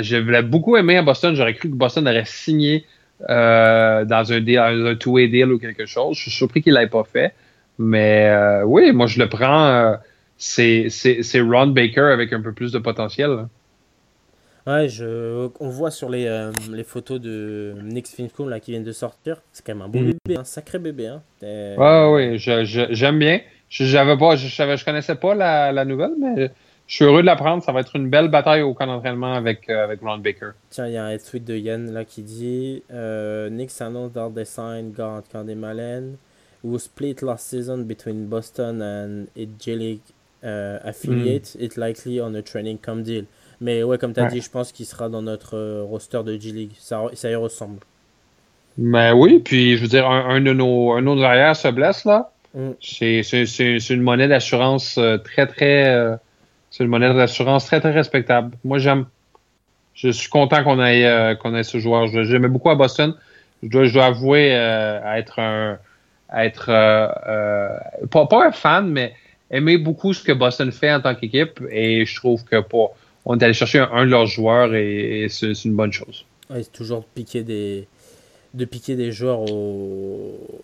je voulais beaucoup aimer à Boston. J'aurais cru que Boston aurait signé dans un deal, un two-way deal ou quelque chose. Je suis surpris qu'il l'ait pas fait. Mais euh, oui, moi je le prends. Euh, c'est Ron Baker avec un peu plus de potentiel. Ouais, je, on voit sur les, euh, les photos de Nick Fincombe là, qui viennent de sortir. C'est quand même un beau mm. bébé, un sacré bébé. Hein. Ouais, oui, j'aime bien. Je, pas, je, je, connaissais pas la, la, nouvelle, mais je suis heureux de la prendre. Ça va être une belle bataille au camp d'entraînement avec, avec Ron Baker. Tiens, il y a un tweet de Yann là qui dit Nick s'annonce dans des signs guard quand des malènes who split last season between Boston and J League uh, affiliate, mm. it likely on a training camp deal. Mais ouais, comme tu as dit, je pense qu'il sera dans notre euh, roster de G League. Ça, ça y ressemble. Mais oui, puis je veux dire, un, de nos, un autre arrière se blesse là. Mm. C'est une monnaie d'assurance euh, très, très. Euh, c'est une monnaie d'assurance très, très respectable. Moi, j'aime. Je suis content qu'on ait, qu'on ait ce joueur. J'aimais beaucoup à Boston. Je dois, je dois avouer à être un être euh, euh, pas, pas, un fan, mais aimer beaucoup ce que Boston fait en tant qu'équipe. Et je trouve que pour, on est allé chercher un, de leurs joueurs et, c'est une bonne chose. c'est toujours de piquer des, de piquer des joueurs au,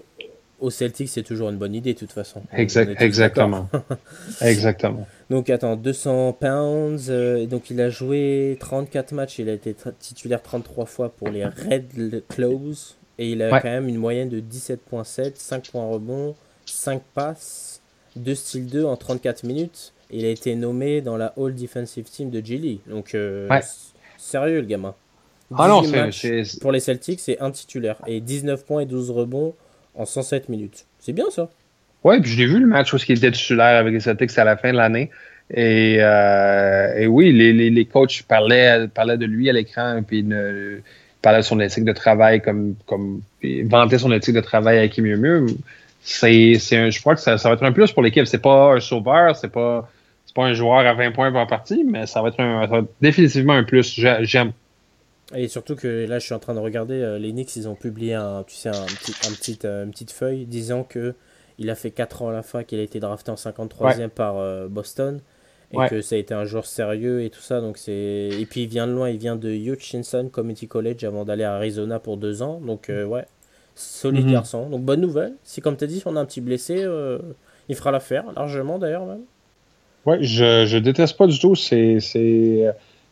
au Celtics, c'est toujours une bonne idée de toute façon. Exact, exactement. (laughs) exactement. Donc attends, 200 pounds. Euh, donc il a joué 34 matchs. Il a été titulaire 33 fois pour les Red Claws. Et il a quand même une moyenne de 17.7, 5 points rebond, 5 passes, 2 styles 2 en 34 minutes. Et il a été nommé dans la All Defensive Team de G Donc, euh, sérieux le gamin. Ah non, Pour les Celtics, c'est un titulaire. Et 19 points et 12 rebonds en 107 minutes. C'est bien ça. Ouais, puis je l'ai vu le match où il était titulaire avec les Celtics à la fin de l'année. Et, euh, oui, les, les, les, coachs parlaient, parlaient de lui à l'écran. Puis ne, parlait de son éthique de travail comme, comme vantait son éthique de travail avec mieux mieux. C'est, je crois que ça, va être un plus pour l'équipe. C'est pas un sauveur, c'est pas, pas un joueur à 20 points par partie, mais ça va être définitivement un plus. J'aime. Et surtout que là, je suis en train de regarder euh, les Knicks, ils ont publié un, tu sais, un petit, un petit, euh, une petite feuille disant que il a fait 4 ans à la fac, il a été drafté en 53e par Boston et que ça a été un joueur sérieux et tout ça. Donc c'est et puis il vient de loin, il vient de Hutchinson Community College avant d'aller à Arizona pour deux ans. Donc euh, ouais, solide mhm. garçon. Donc bonne nouvelle. Si comme tu as dit, si on a un petit blessé, euh, il fera l'affaire largement d'ailleurs même. Ouais, je, je déteste pas du tout. C'est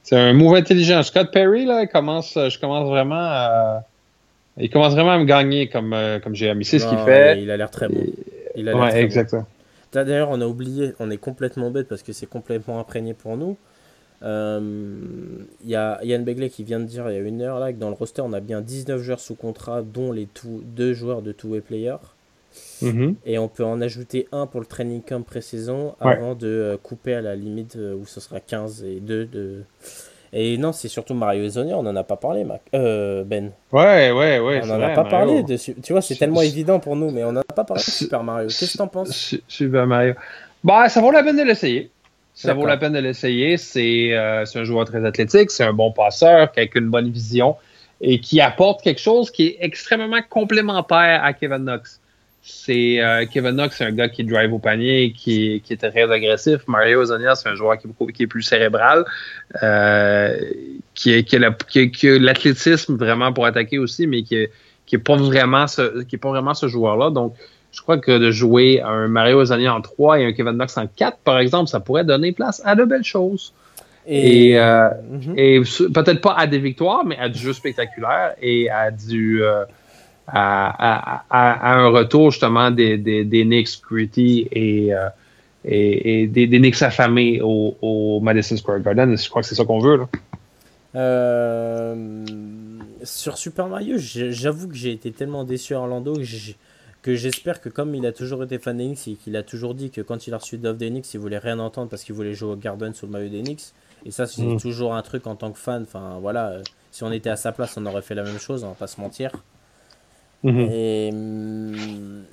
c'est un move intelligent. Scott Perry là, il commence, je commence vraiment à il commence vraiment à me gagner comme, euh, comme j'ai C'est ce qu'il fait. Il a l'air très bon. Il a ouais, exactement. D'ailleurs, on a oublié, on est complètement bête parce que c'est complètement imprégné pour nous. Il euh, y a Yann Begley qui vient de dire il y a une heure là que dans le roster on a bien 19 joueurs sous contrat dont les deux joueurs de two-way player. Mm-hmm. Et on peut en ajouter un pour le training camp pré-saison avant de euh, couper à la limite euh, où ce sera 15 et 2 de, et non, c'est surtout Mario Ezonia, on n'en a pas parlé, Mac. Euh, Ben. Ouais, ouais, ouais. On n'en a pas parlé dessus. Tu vois, c'est tellement évident pour nous, mais on n'en a pas parlé de Super Mario. Qu'est-ce que t'en penses Super Mario. Bah, ça vaut la peine de l'essayer. Ça vaut la peine de l'essayer. C'est euh, un joueur très athlétique, c'est un bon passeur, qui a une bonne vision et qui apporte quelque chose qui est extrêmement complémentaire à Kevin Knox c'est euh, Kevin Knox, c'est un gars qui drive au panier, qui, qui est très agressif. Mario Zonia, c'est un joueur qui, qui, est plus cérébral, euh, qui, est, qui, a, l'athlétisme vraiment pour attaquer aussi, mais qui, qui est pas vraiment ce, qui est pas vraiment ce joueur-là. Donc, je crois que de jouer un Mario Zonia en 3 et un Kevin Knox en 4, par exemple, ça pourrait donner place à de belles choses. Et, euh, mhm. et peut-être pas à des victoires, mais à du jeu spectaculaire et à du à, à, un retour justement des, des, des Knicks gritty et, euh, et, et, des, des Knicks affamés au, au, Madison Square Garden. Je crois que c'est ça qu'on veut. Là. Euh, sur Super Mario, j'avoue que j'ai été tellement déçu à Orlando que j'espère que comme il a toujours été fan Knicks et qu'il a toujours dit que quand il a reçu Dove des Knicks, il voulait rien entendre parce qu'il voulait jouer au Garden sous le maillot Knicks. Et ça, c'est mm. toujours un truc en tant que fan. Enfin, voilà, euh, si on était à sa place, on aurait fait la même chose, on va pas se mentir. Mhm. Et hum,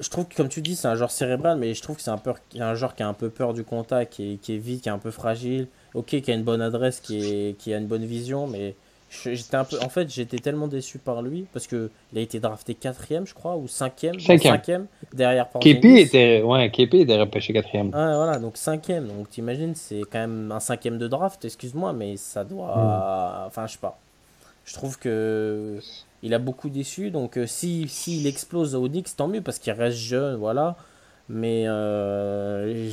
je trouve que, comme tu dis, c'est un genre cérébral, mais je trouve que c'est un, peu, un genre qui a un peu peur du contact, qui est, qui est vite, qui est un peu fragile. Ok, qui a une bonne adresse, qui, est, qui a une bonne vision, mais j'étais un peu, en fait, j'étais tellement déçu par lui parce que il a été drafté quatrième, je crois, ou cinquième, cinquième, derrière Kepi était, ouais, Kepi était repêché quatrième. Ah, voilà, donc cinquième. Donc t'imagines, c'est quand même un cinquième de draft. Excuse-moi, mais ça doit, mm. enfin, je sais pas. Je trouve que il a beaucoup déçu. Donc, euh, si s'il explose au Knicks, tant mieux parce qu'il reste jeune, voilà. Mais euh,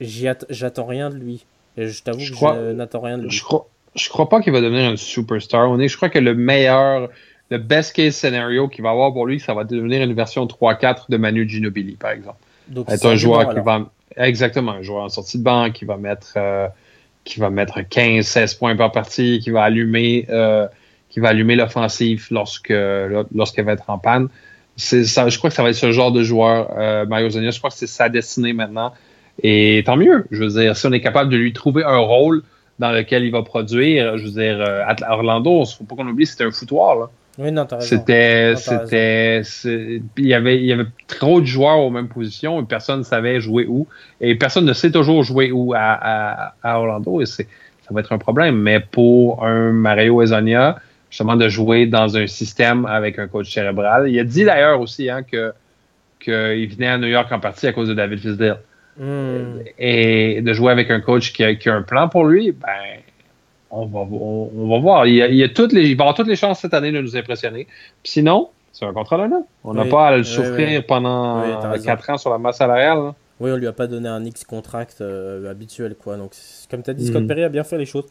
j'attends rien de lui. je t'avoue que je n'attends rien de lui. Je crois, je crois pas qu'il va devenir un superstar. Je crois que le meilleur, le best case scenario qu'il va avoir pour lui, ça va devenir une version 3-4 de Manu Ginobili, par exemple. Donc, être un joueur qui va. Exactement, un joueur en sortie de banque qui va mettre. Euh, qui va mettre 15-16 points par partie, qui va allumer euh, qui va allumer l'offensive lorsque lorsqu'elle va être en panne. Ça, je crois que ça va être ce genre de joueur, euh, Mario Zonia. Je crois que c'est sa destinée maintenant. Et tant mieux. Je veux dire, si on est capable de lui trouver un rôle dans lequel il va produire, je veux dire, euh, à Orlando, il faut pas qu'on oublie, c'était un foutoir. Là. Oui, non, t'as raison. C'était, c'était, il y avait, il y avait trop de joueurs aux mêmes positions et personne ne savait jouer où. Et personne ne sait toujours jouer où à, à, à Orlando et c'est, ça va être un problème. Mais pour un Mario Ezonia, justement de jouer dans un système avec un coach cérébral. Il a dit d'ailleurs aussi hein, que qu'il venait à New York en partie à cause de David Fisdale. Hmm. Et de jouer avec un coach qui a, qui a, un plan pour lui, ben on va, on, va voir. Il, a, il, a toutes les, il va avoir toutes les chances cette année de nous impressionner. sinon, c'est un contrat d'un On n'a pas à le souffrir pendant quatre ans sur la masse salariale. Oui, on lui a pas donné un X contract euh, habituel, quoi. Donc, comme tu as dit, Scott hmm. Perry a bien fait les choses.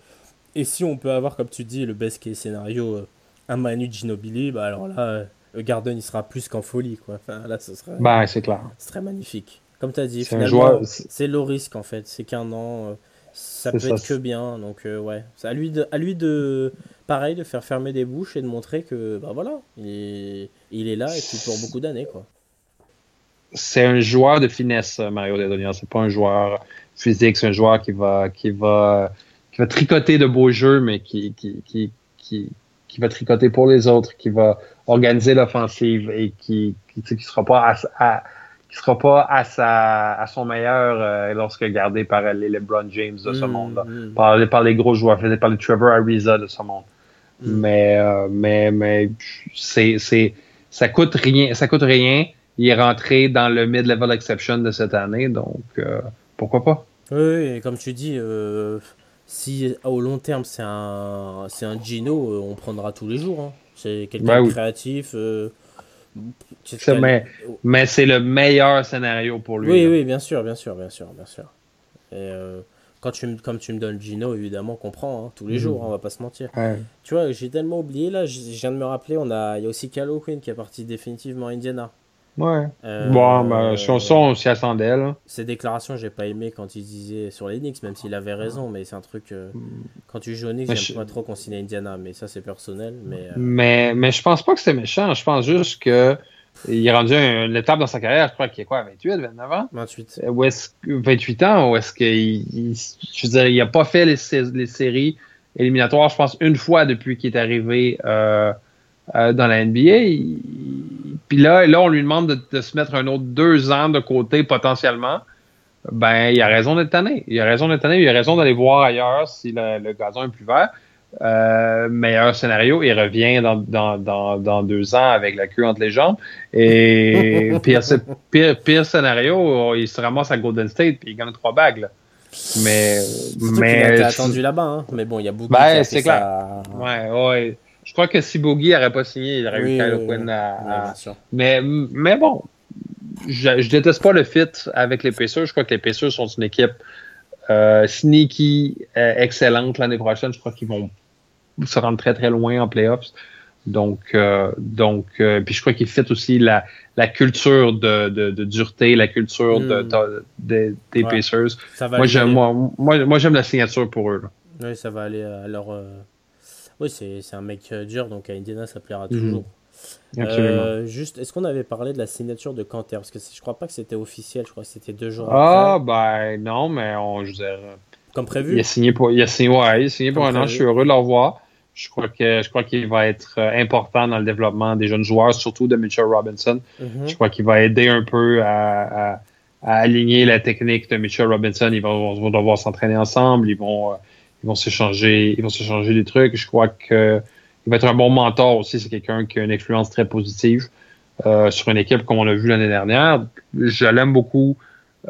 Et si on peut avoir, comme tu dis, le best case scénario, euh, un Manu Ginobili, bah alors là, euh, le Garden, il sera plus qu'en folie, quoi. Enfin, là, ce serait. Bah, c'est clair. Ce serait magnifique. Comme tu as dit, finalement, c'est le risque, en fait. C'est qu'un an, euh, ça peut être que bien. Donc, ouais. C'est à lui, de, à lui de, pareil, de faire fermer des bouches et de montrer que, bah voilà, il est, il est là et puis pour beaucoup d'années, quoi. C'est un joueur de finesse, Mario Dedonia. C'est pas un joueur physique, c'est un joueur qui va, qui va va tricoter de beaux jeux, mais qui, qui, qui, qui, qui va tricoter pour les autres, qui va organiser l'offensive et qui, qui, qui sera pas à, qui sera pas à sa à son meilleur euh, lorsque gardé par les LeBron James de ce mm, monde, mm. par, par les gros joueurs, par les Trevor Ariza de ce monde. Mm. Mais euh, mais mais c'est c'est ça coûte rien, ça coûte rien il est rentré dans le mid-level exception de cette année, donc pourquoi pas? Oui, et comme tu dis, si au long terme c'est un, c'est un Gino, on prendra tous les jours. Hein. C'est quelqu'un de créatif. mais, mais c'est le meilleur scénario pour lui. Oui, oui, bien sûr, bien sûr, bien sûr, bien sûr. Et quand tu, comme tu me donnes Gino, évidemment, qu'on prend hein, tous les mhm. jours, on va pas se mentir. Tu vois, j'ai tellement oublié, là, je viens de me rappeler, on a, il y a aussi Calo Quinn qui est parti définitivement à Indiana. Ouais. Euh, bon, bah, sur ça, on s'y attendait, là. Ces déclarations, j'ai pas aimé quand il disait sur les Knicks, même s'il avait raison, mais c'est un truc. Euh, quand tu joues aux Knicks, j'aime pas trop qu'on signe à Indiana, mais ça, c'est personnel. Mais, euh, mais, mais je pense pas que c'est méchant, je pense juste que il est rendu une étape dans sa carrière, je crois qu'il est quoi, 28, 29 ans? 28. Ou est-ce, 28 ans, ou est-ce qu'il. je veux dire, il n'a pas fait les, les, séries éliminatoires, je pense, une fois depuis qu'il est arrivé euh, euh, dans la NBA. Puis là, là, on lui demande de, se mettre un autre deux ans de côté potentiellement. Ben, il a raison d'être tanné. Il a raison d'être tanné. Il a raison d'aller voir ailleurs si le, le gazon est plus vert. Euh, meilleur scénario, il revient dans, dans, dans, dans, deux ans avec la queue entre les jambes. Et (laughs) pire, pire, pire, scénario, il se ramasse à Golden State et il gagne trois bagues. Mais, mais il a attendu là-bas, hein. mais bon, il y a beaucoup ben, c'est clair. Ouais, ouais. Je crois que si Boogie n'aurait pas signé, il aurait eu Kyle Quinn à. mais, mais bon, je, je, déteste pas le fit avec les Pacers. Je crois que les Pacers sont une équipe euh, sneaky, euh, excellente l'année prochaine. Je crois qu'ils vont se rendre très très loin en playoffs. Donc, euh, donc euh, puis je crois qu'il fait aussi la, la culture de, de, de dureté, la culture de, de, des Pacers. Moi, j'aime, moi, moi, j'aime la signature pour eux. Là. Oui, ça va aller à leur. Euh... Oui, c'est, c'est un mec euh, dur, donc à Indiana, ça plaira mhm. toujours. Euh, juste, est-ce qu'on avait parlé de la signature de Canter Parce que je crois pas que c'était officiel, je crois que c'était deux jours ah, après. Ah, ben non, mais on, je veux Comme prévu Il a signé pour, il a signé, ouais, il a signé pour un an, je suis heureux de le revoir. Je crois que je crois qu'il va être euh, important dans le développement des jeunes joueurs, surtout de Mitchell Robinson. Mm-hmm. Je crois qu'il va aider un peu à, à, aligner la technique de Mitchell Robinson. Ils vont, vont devoir s'entraîner ensemble, ils vont euh, ils vont s'échanger, ils vont s'échanger des trucs. Je crois que il va être un bon mentor aussi. C'est quelqu'un qui a une influence très positive euh, sur une équipe comme on l'a vu l'année dernière. Je l'aime beaucoup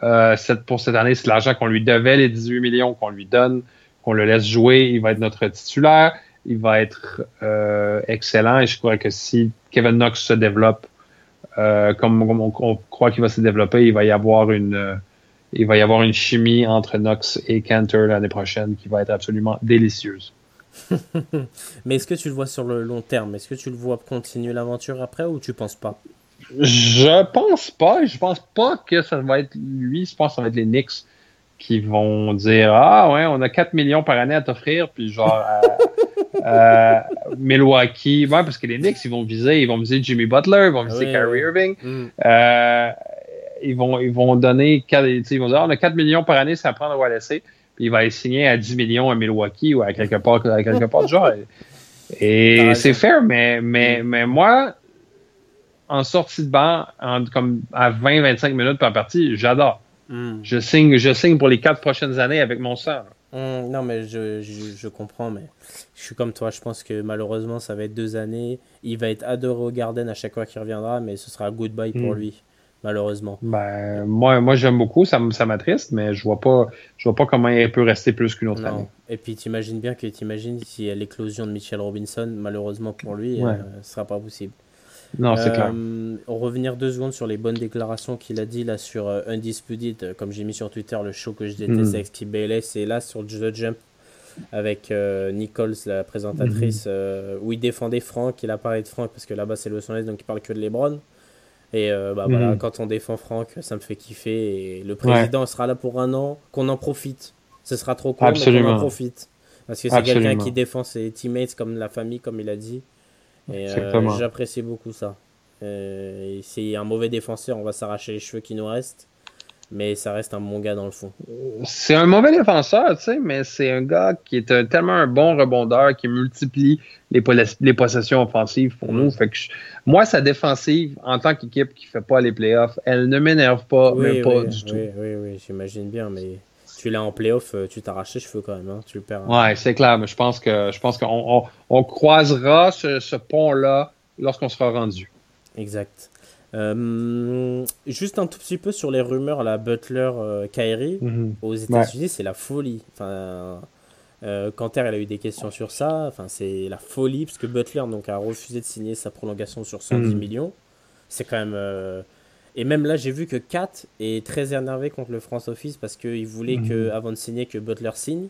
euh, cette, pour cette année. C'est l'argent qu'on lui devait, les 18 millions qu'on lui donne, qu'on le laisse jouer. Il va être notre titulaire il va être euh, excellent et je crois que si Kevin Knox se développe euh, comme, on, croit qu'il va se développer, il va y avoir une il va y avoir une chimie entre Knox et Cantor l'année prochaine qui va être absolument délicieuse. (laughs) Mais est-ce que tu le vois sur le long terme? Est-ce que tu le vois continuer l'aventure après ou tu penses pas? Je pense pas. Je pense pas que ça va être lui. Je pense que ça va être les Knicks qui vont dire Ah ouais, on a 4 millions par année à t'offrir, puis genre (laughs) Euh, Milwaukee, ouais, parce que les Knicks, ils vont viser, ils vont viser Jimmy Butler, ils vont viser ah Kyrie Irving. Mm. Euh, ils, vont, ils vont donner, ils vont dire, ah, on a 4 millions par année, ça prend à laisser. Puis il va être signé à 10 millions à Milwaukee ou à quelque part, à quelque part du genre. Et (laughs) ah, c'est fair, mais, mais, mais moi, en sortie de banc, en, comme à 20-25 minutes par partie, j'adore. Mm. Je, signe, je signe pour les quatre prochaines années avec mon sang. non, mais je, je, comprends, mais je suis comme toi, je pense que malheureusement ça va être deux années. Il va être adoré au Garden à chaque fois qu'il reviendra, mais ce sera goodbye pour hmm. lui, malheureusement. Ben, moi, moi j'aime beaucoup, ça, ça m'attriste, mais je vois pas je vois pas comment il peut rester plus qu'une autre année. Et puis t'imagines bien que t'imagines si l'éclosion de Mitchell Robinson, malheureusement pour lui, euh, ce sera pas possible. Non, c'est clair. Euh, revenir deux secondes sur les bonnes déclarations qu'il a dit là sur euh, Undisputed, comme j'ai mis sur Twitter, le show que je déteste hmm. avec Steve et là sur The Jump, avec Nichols, la présentatrice, euh, où il défendait Franck. Il a parlé de Franck parce que là-bas c'est Los Angeles, donc il parle que de LeBron. Et euh, bah, voilà, mhm. quand on défend Franck, ça me fait kiffer. Et le président sera là pour un an, qu'on en profite. Ce sera trop cool, mais qu'on en profite. Parce que c'est quelqu'un qui défend ses teammates comme la famille, comme il a dit. Et j'apprécie beaucoup ça. C'est un mauvais défenseur, on va s'arracher les cheveux qui nous restent mais ça reste un bon gars dans le fond. C'est un mauvais défenseur, tu sais, mais c'est un gars qui est tellement un bon rebondeur qui multiplie les, les possessions offensives pour nous. Fait que moi, sa défensive, en tant qu'équipe qui fait pas les playoffs, elle ne m'énerve pas, même pas du tout. Oui, oui, oui, j'imagine bien, mais tu l'as en playoff, euh, tu t'arraches les cheveux quand même, hein, tu le perds. Hein. Ouais, c'est clair, mais je pense que je pense qu'on on, croisera ce, ce pont-là lorsqu'on sera rendu. Exact. Euh, juste un tout petit peu sur les rumeurs, la Butler, euh, Kyrie, Mhm. aux États-Unis, c'est la folie. Enfin, euh, Canter, elle a eu des questions sur ça. Enfin, c'est la folie, parce que Butler donc, a refusé de signer sa prolongation sur 110 Mhm. millions. C'est quand même. euh, Et même là, j'ai vu que Kat est très énervé contre le France Office parce qu'il voulait Mhm. que, avant de signer, que Butler signe.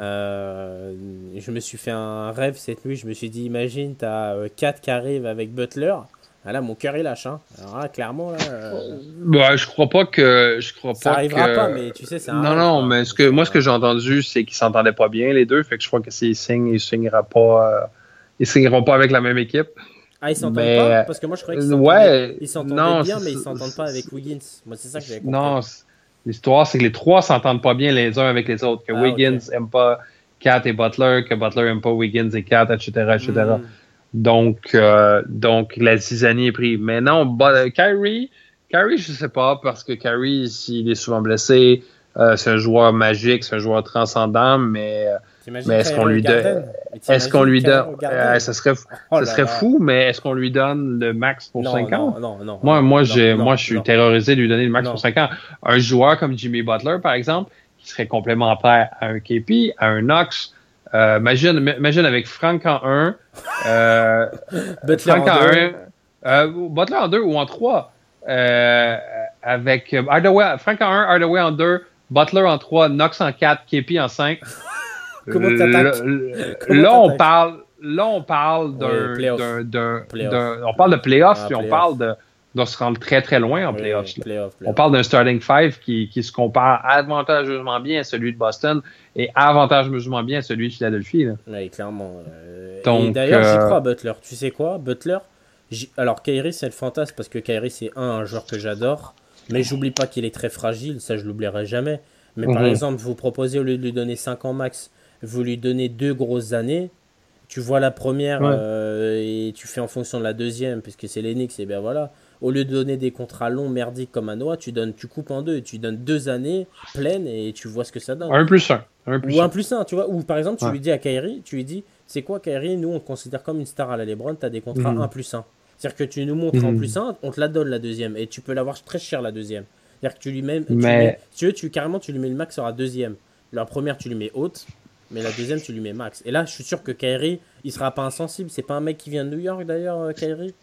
Euh, je me suis fait un rêve cette nuit. Je me suis dit, imagine, t'as Kat qui arrive avec Butler. Ah là, mon cœur il lâche. Hein. Alors là, clairement, là, euh, Bah, je crois pas que. Je crois ça pas arrivera que- pas, mais tu sais, c'est un Non, non, quoi. mais ce que, moi, ce que j'ai entendu, c'est qu'ils s'entendaient pas bien, les deux. Fait que je crois que s'ils signent, ils signera pas. euh, ils signeront pas avec la même équipe. Ah, ils s'entendent mais- pas? Parce que moi, je croyais qu'ils s'entendaient ouais, non, bien, mais ils s'entendent pas avec Wiggins. Moi, c'est ça que j'avais compris. Non, l'histoire, c'est que les trois s'entendent pas bien les uns avec les autres. Que Ah, Wiggins aime pas Kat et Butler, que Butler aime pas Wiggins et Kat, etc., etc. Donc, euh, donc, la zizanie est prise. Mais non, bah, Kyrie, Kyrie, je sais pas, parce que Kyrie, s'il est souvent blessé, euh, c'est un joueur magique, c'est un joueur transcendant, mais euh, mais est-ce qu'on lui donne- est-ce qu'on lui donne. Euh, ça serait, Oh ça serait fou, mais est-ce qu'on lui donne le max pour non, 5 ans? non, non, non. Moi, moi, j'ai, moi, je suis terrorisé de lui donner le max pour 5 ans. Un joueur comme Jimmy Butler, par exemple, qui serait complémentaire à un KP, à un Knox. Euh, imagine, imagine avec Frank en 1, euh, (laughs) Butler Frank en en deux. 1, euh, Butler en 2 ou en 3, euh, avec euh, Hardaway, Frank en 1, Hardaway en 2, Butler en 3, Knox en 4, KP en 5. (laughs) Comment t'attaques? Là, on parle, là, on parle d'un, d'un- on parle de playoffs, Ah, puis on parle de, de se rendre très très loin en playoffs. playoff, On parle d'un starting five qui, qui se compare avantageusement bien à celui de Boston et avantageusement bien à celui de Philadelphie. là. Oui, clairement. euh, Donc, et d'ailleurs, j'y euh, crois, Butler. Tu sais quoi, Butler? Alors, Kyrie, c'est le fantasme parce que Kyrie, c'est un, un joueur que j'adore. Mais j'oublie pas qu'il est très fragile, ça je l'oublierai jamais. Mais par Mhm. exemple, vous proposez, au lieu de lui donner 5 ans max, vous lui donnez deux grosses années. Tu vois la première Ouais. euh, et tu fais en fonction de la deuxième, puisque c'est l'Enix, et bien voilà. Au lieu de donner des contrats longs, merdiques comme à Noah, tu, donnes, tu coupes en deux et tu donnes deux années pleines et tu vois ce que ça donne. Un plus un. Un plus Ou un. un plus un, tu vois. Ou par exemple, tu Ouais. lui dis à Kyrie, tu lui dis, c'est quoi Kyrie, nous on te considère comme une star à la Lebron, tu as des contrats Mhm. 1 plus 1. C'est-à-dire que tu nous montres en Mhm. plus 1, on te la donne la deuxième. Et tu peux l'avoir très cher la deuxième. C'est-à-dire que tu lui mets, tu Mais- mets- si tu veux, tu, carrément tu lui mets le max sur la deuxième. La première tu lui mets haute, mais la deuxième tu lui mets max. Et là, je suis sûr que Kyrie, il sera pas insensible. C'est pas un mec qui vient de New York d'ailleurs, euh, Kyrie.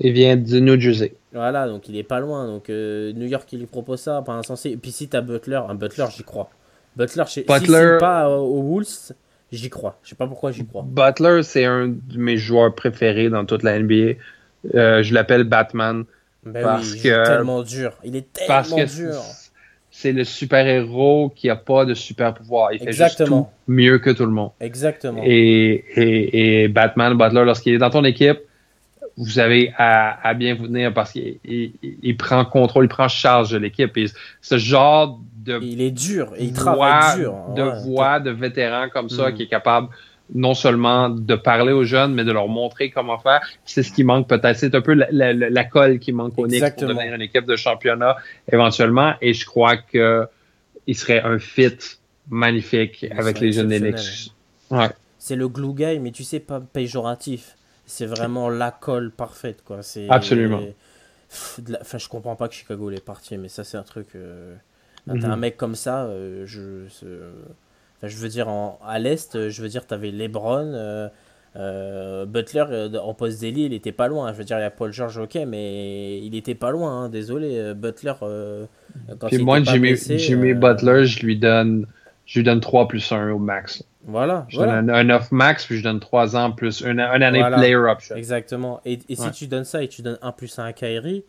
Il vient du New Jersey. Voilà, donc il est pas loin. Donc euh, New York, il lui propose ça, pas insensé. Et puis si t'as Butler, un Butler, j'y crois. Butler, je si Butler- c'est pas euh, aux Wolves, j'y crois. Je sais pas pourquoi j'y crois. Butler, c'est un de mes joueurs préférés dans toute la NBA. Euh, je l'appelle Batman Ben Parce oui, il que- est tellement dur. Il est parce tellement que dur. c'est- le super-héros qui a pas de super pouvoir. Il fait juste Exactement. tout mieux que tout le monde. Exactement. Et, et, et Batman, Butler, lorsqu'il est dans ton équipe, vous avez à, à bien vous tenir parce qu'il il, il prend contrôle, il prend charge de l'équipe. Et ce genre de il est dur et il voix, travaille dur. de Ouais. voix de vétérans comme ça Mm. qui est capable non seulement de parler aux jeunes, mais de leur montrer comment faire. C'est ce qui manque peut-être. C'est un peu la, la- la- colle qui manque au Knicks pour devenir une équipe de championnat éventuellement. Et je crois que il serait un fit magnifique avec les jeunes des. Knicks. Ouais. C'est le glue guy, mais tu sais, pas péjoratif. C'est vraiment la colle parfaite, quoi. C'est Absolument. La- Enfin, je comprends pas que Chicago l'ait parti, mais ça, c'est un truc. euh, Mhm. Un mec comme ça, euh, je. Enfin, je veux dire, en... à l'Est, euh, je veux dire, t'avais LeBron. euh, Butler euh, en poste d'Eli, il était pas loin. Je veux dire, il y a Paul George, ok, mais il était pas loin. hein, désolé, Butler. euh, quand Puis il moi, Jimmy, blessé, Jimmy Butler, je lui donne, je lui donne 3 plus 1 au max. Voilà. Je voilà. donne un, un off max, puis je donne 3 ans plus une, une année Voilà. player option. Exactement. Et, et si Ouais. tu donnes ça et tu donnes 1 plus 1 à Kyrie,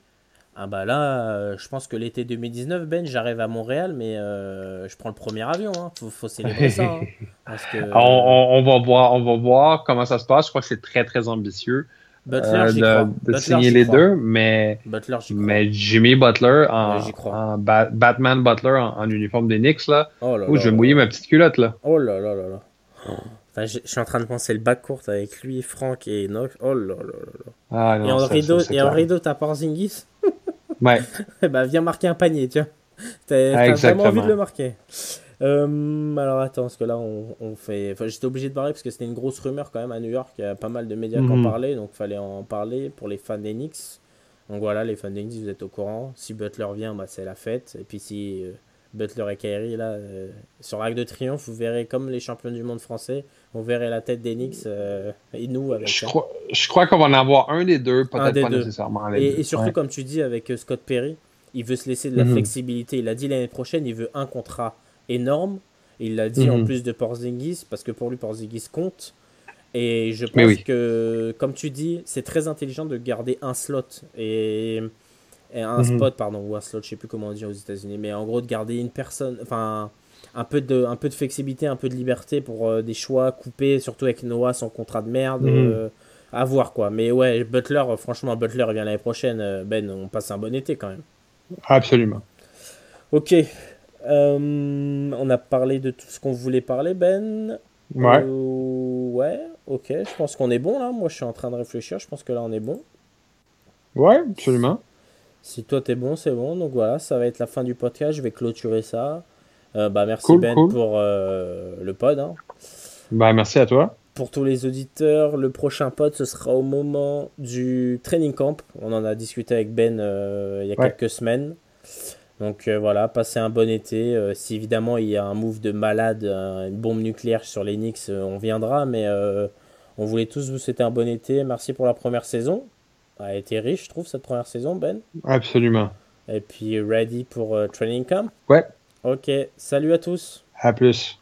ah bah là, euh, je pense que l'été 2019, Ben, j'arrive à Montréal, mais euh, je prends le premier avion. Hein. Faut, faut célébrer ça. hein. (laughs) Parce que On, on- on va voir, on va voir comment ça se passe. Je crois que c'est très très ambitieux Butler, euh, de, crois. de Butler, signer les crois. deux, mais Butler, mais Jimmy Butler en, Ouais, en Ba- Batman Butler en, en uniforme des Knicks là. Oh là Oh, là je vais mouiller là. ma petite culotte là. Oh là là là là. Enfin, je, suis en train de penser le bac court avec lui, Franck et Enoch. Oh là là là. Ah, et non, en ça, rideau, ça, et en rideau, t'as Porzingis Ouais. (laughs) bah viens marquer un panier, tiens. T'as Ah, t'as vraiment envie de le marquer. Euh, alors attends, parce que là on, on fait. Enfin, j'étais obligé de parler parce que c'était une grosse rumeur quand même à New York. Il y a pas mal de médias qui en Mhm. parlaient, donc fallait en parler pour les fans des Knicks. Donc voilà, les fundings, vous êtes au courant. Si Butler vient, bah, c'est la fête. Et puis si euh, Butler et Kyrie, là, euh, sur l'Arc de Triomphe, vous verrez comme les champions du monde français, on verrait la tête d'Enix euh, et nous avec. Je crois, je crois qu'on va en avoir un des deux, peut-être pas nécessairement les et, deux. Et surtout, comme tu dis, avec Scott Perry, il veut se laisser de la mhm. flexibilité. Il a dit l'année prochaine, il veut un contrat énorme. Il l'a dit en mhm. plus de Porzingis, parce que pour lui, Porzingis compte. Et je pense que, comme tu dis, c'est très intelligent de garder un slot et, un mhm. spot, pardon, ou un slot, je sais plus comment on dit aux États-Unis, mais en gros de garder une personne, enfin un peu de, un peu de flexibilité, un peu de liberté pour euh, des choix coupés, surtout avec Noah, son contrat de merde. Mhm. Euh, à voir quoi. Mais ouais, Butler, franchement, Butler vient l'année prochaine. Euh, ben, on passe un bon été quand même. Absolument. Ok. On a parlé de tout ce qu'on voulait parler, Ben. Ouais. ouais. Ok, je pense qu'on est bon là. Moi, je suis en train de réfléchir. Je pense que là, on est bon. Ouais, absolument. Si toi, t'es bon, c'est bon. Donc voilà, ça va être la fin du podcast. Je vais clôturer ça. Euh, bah, merci Ben pour euh, le pod. Hein. Bah, merci à toi. Pour tous les auditeurs, le prochain pod, ce sera au moment du training camp. On en a discuté avec Ben euh, il y a quelques semaines. Donc euh, voilà, passez un bon été. Euh, si évidemment il y a un move de malade, une bombe nucléaire sur les Knicks, euh, on viendra. Mais on voulait tous vous souhaiter un bon été. Merci pour la première saison. A été riche, je trouve, cette première saison, Ben. Absolument. Et puis ready pour Training Camp Ouais. Ok, salut à tous. À plus.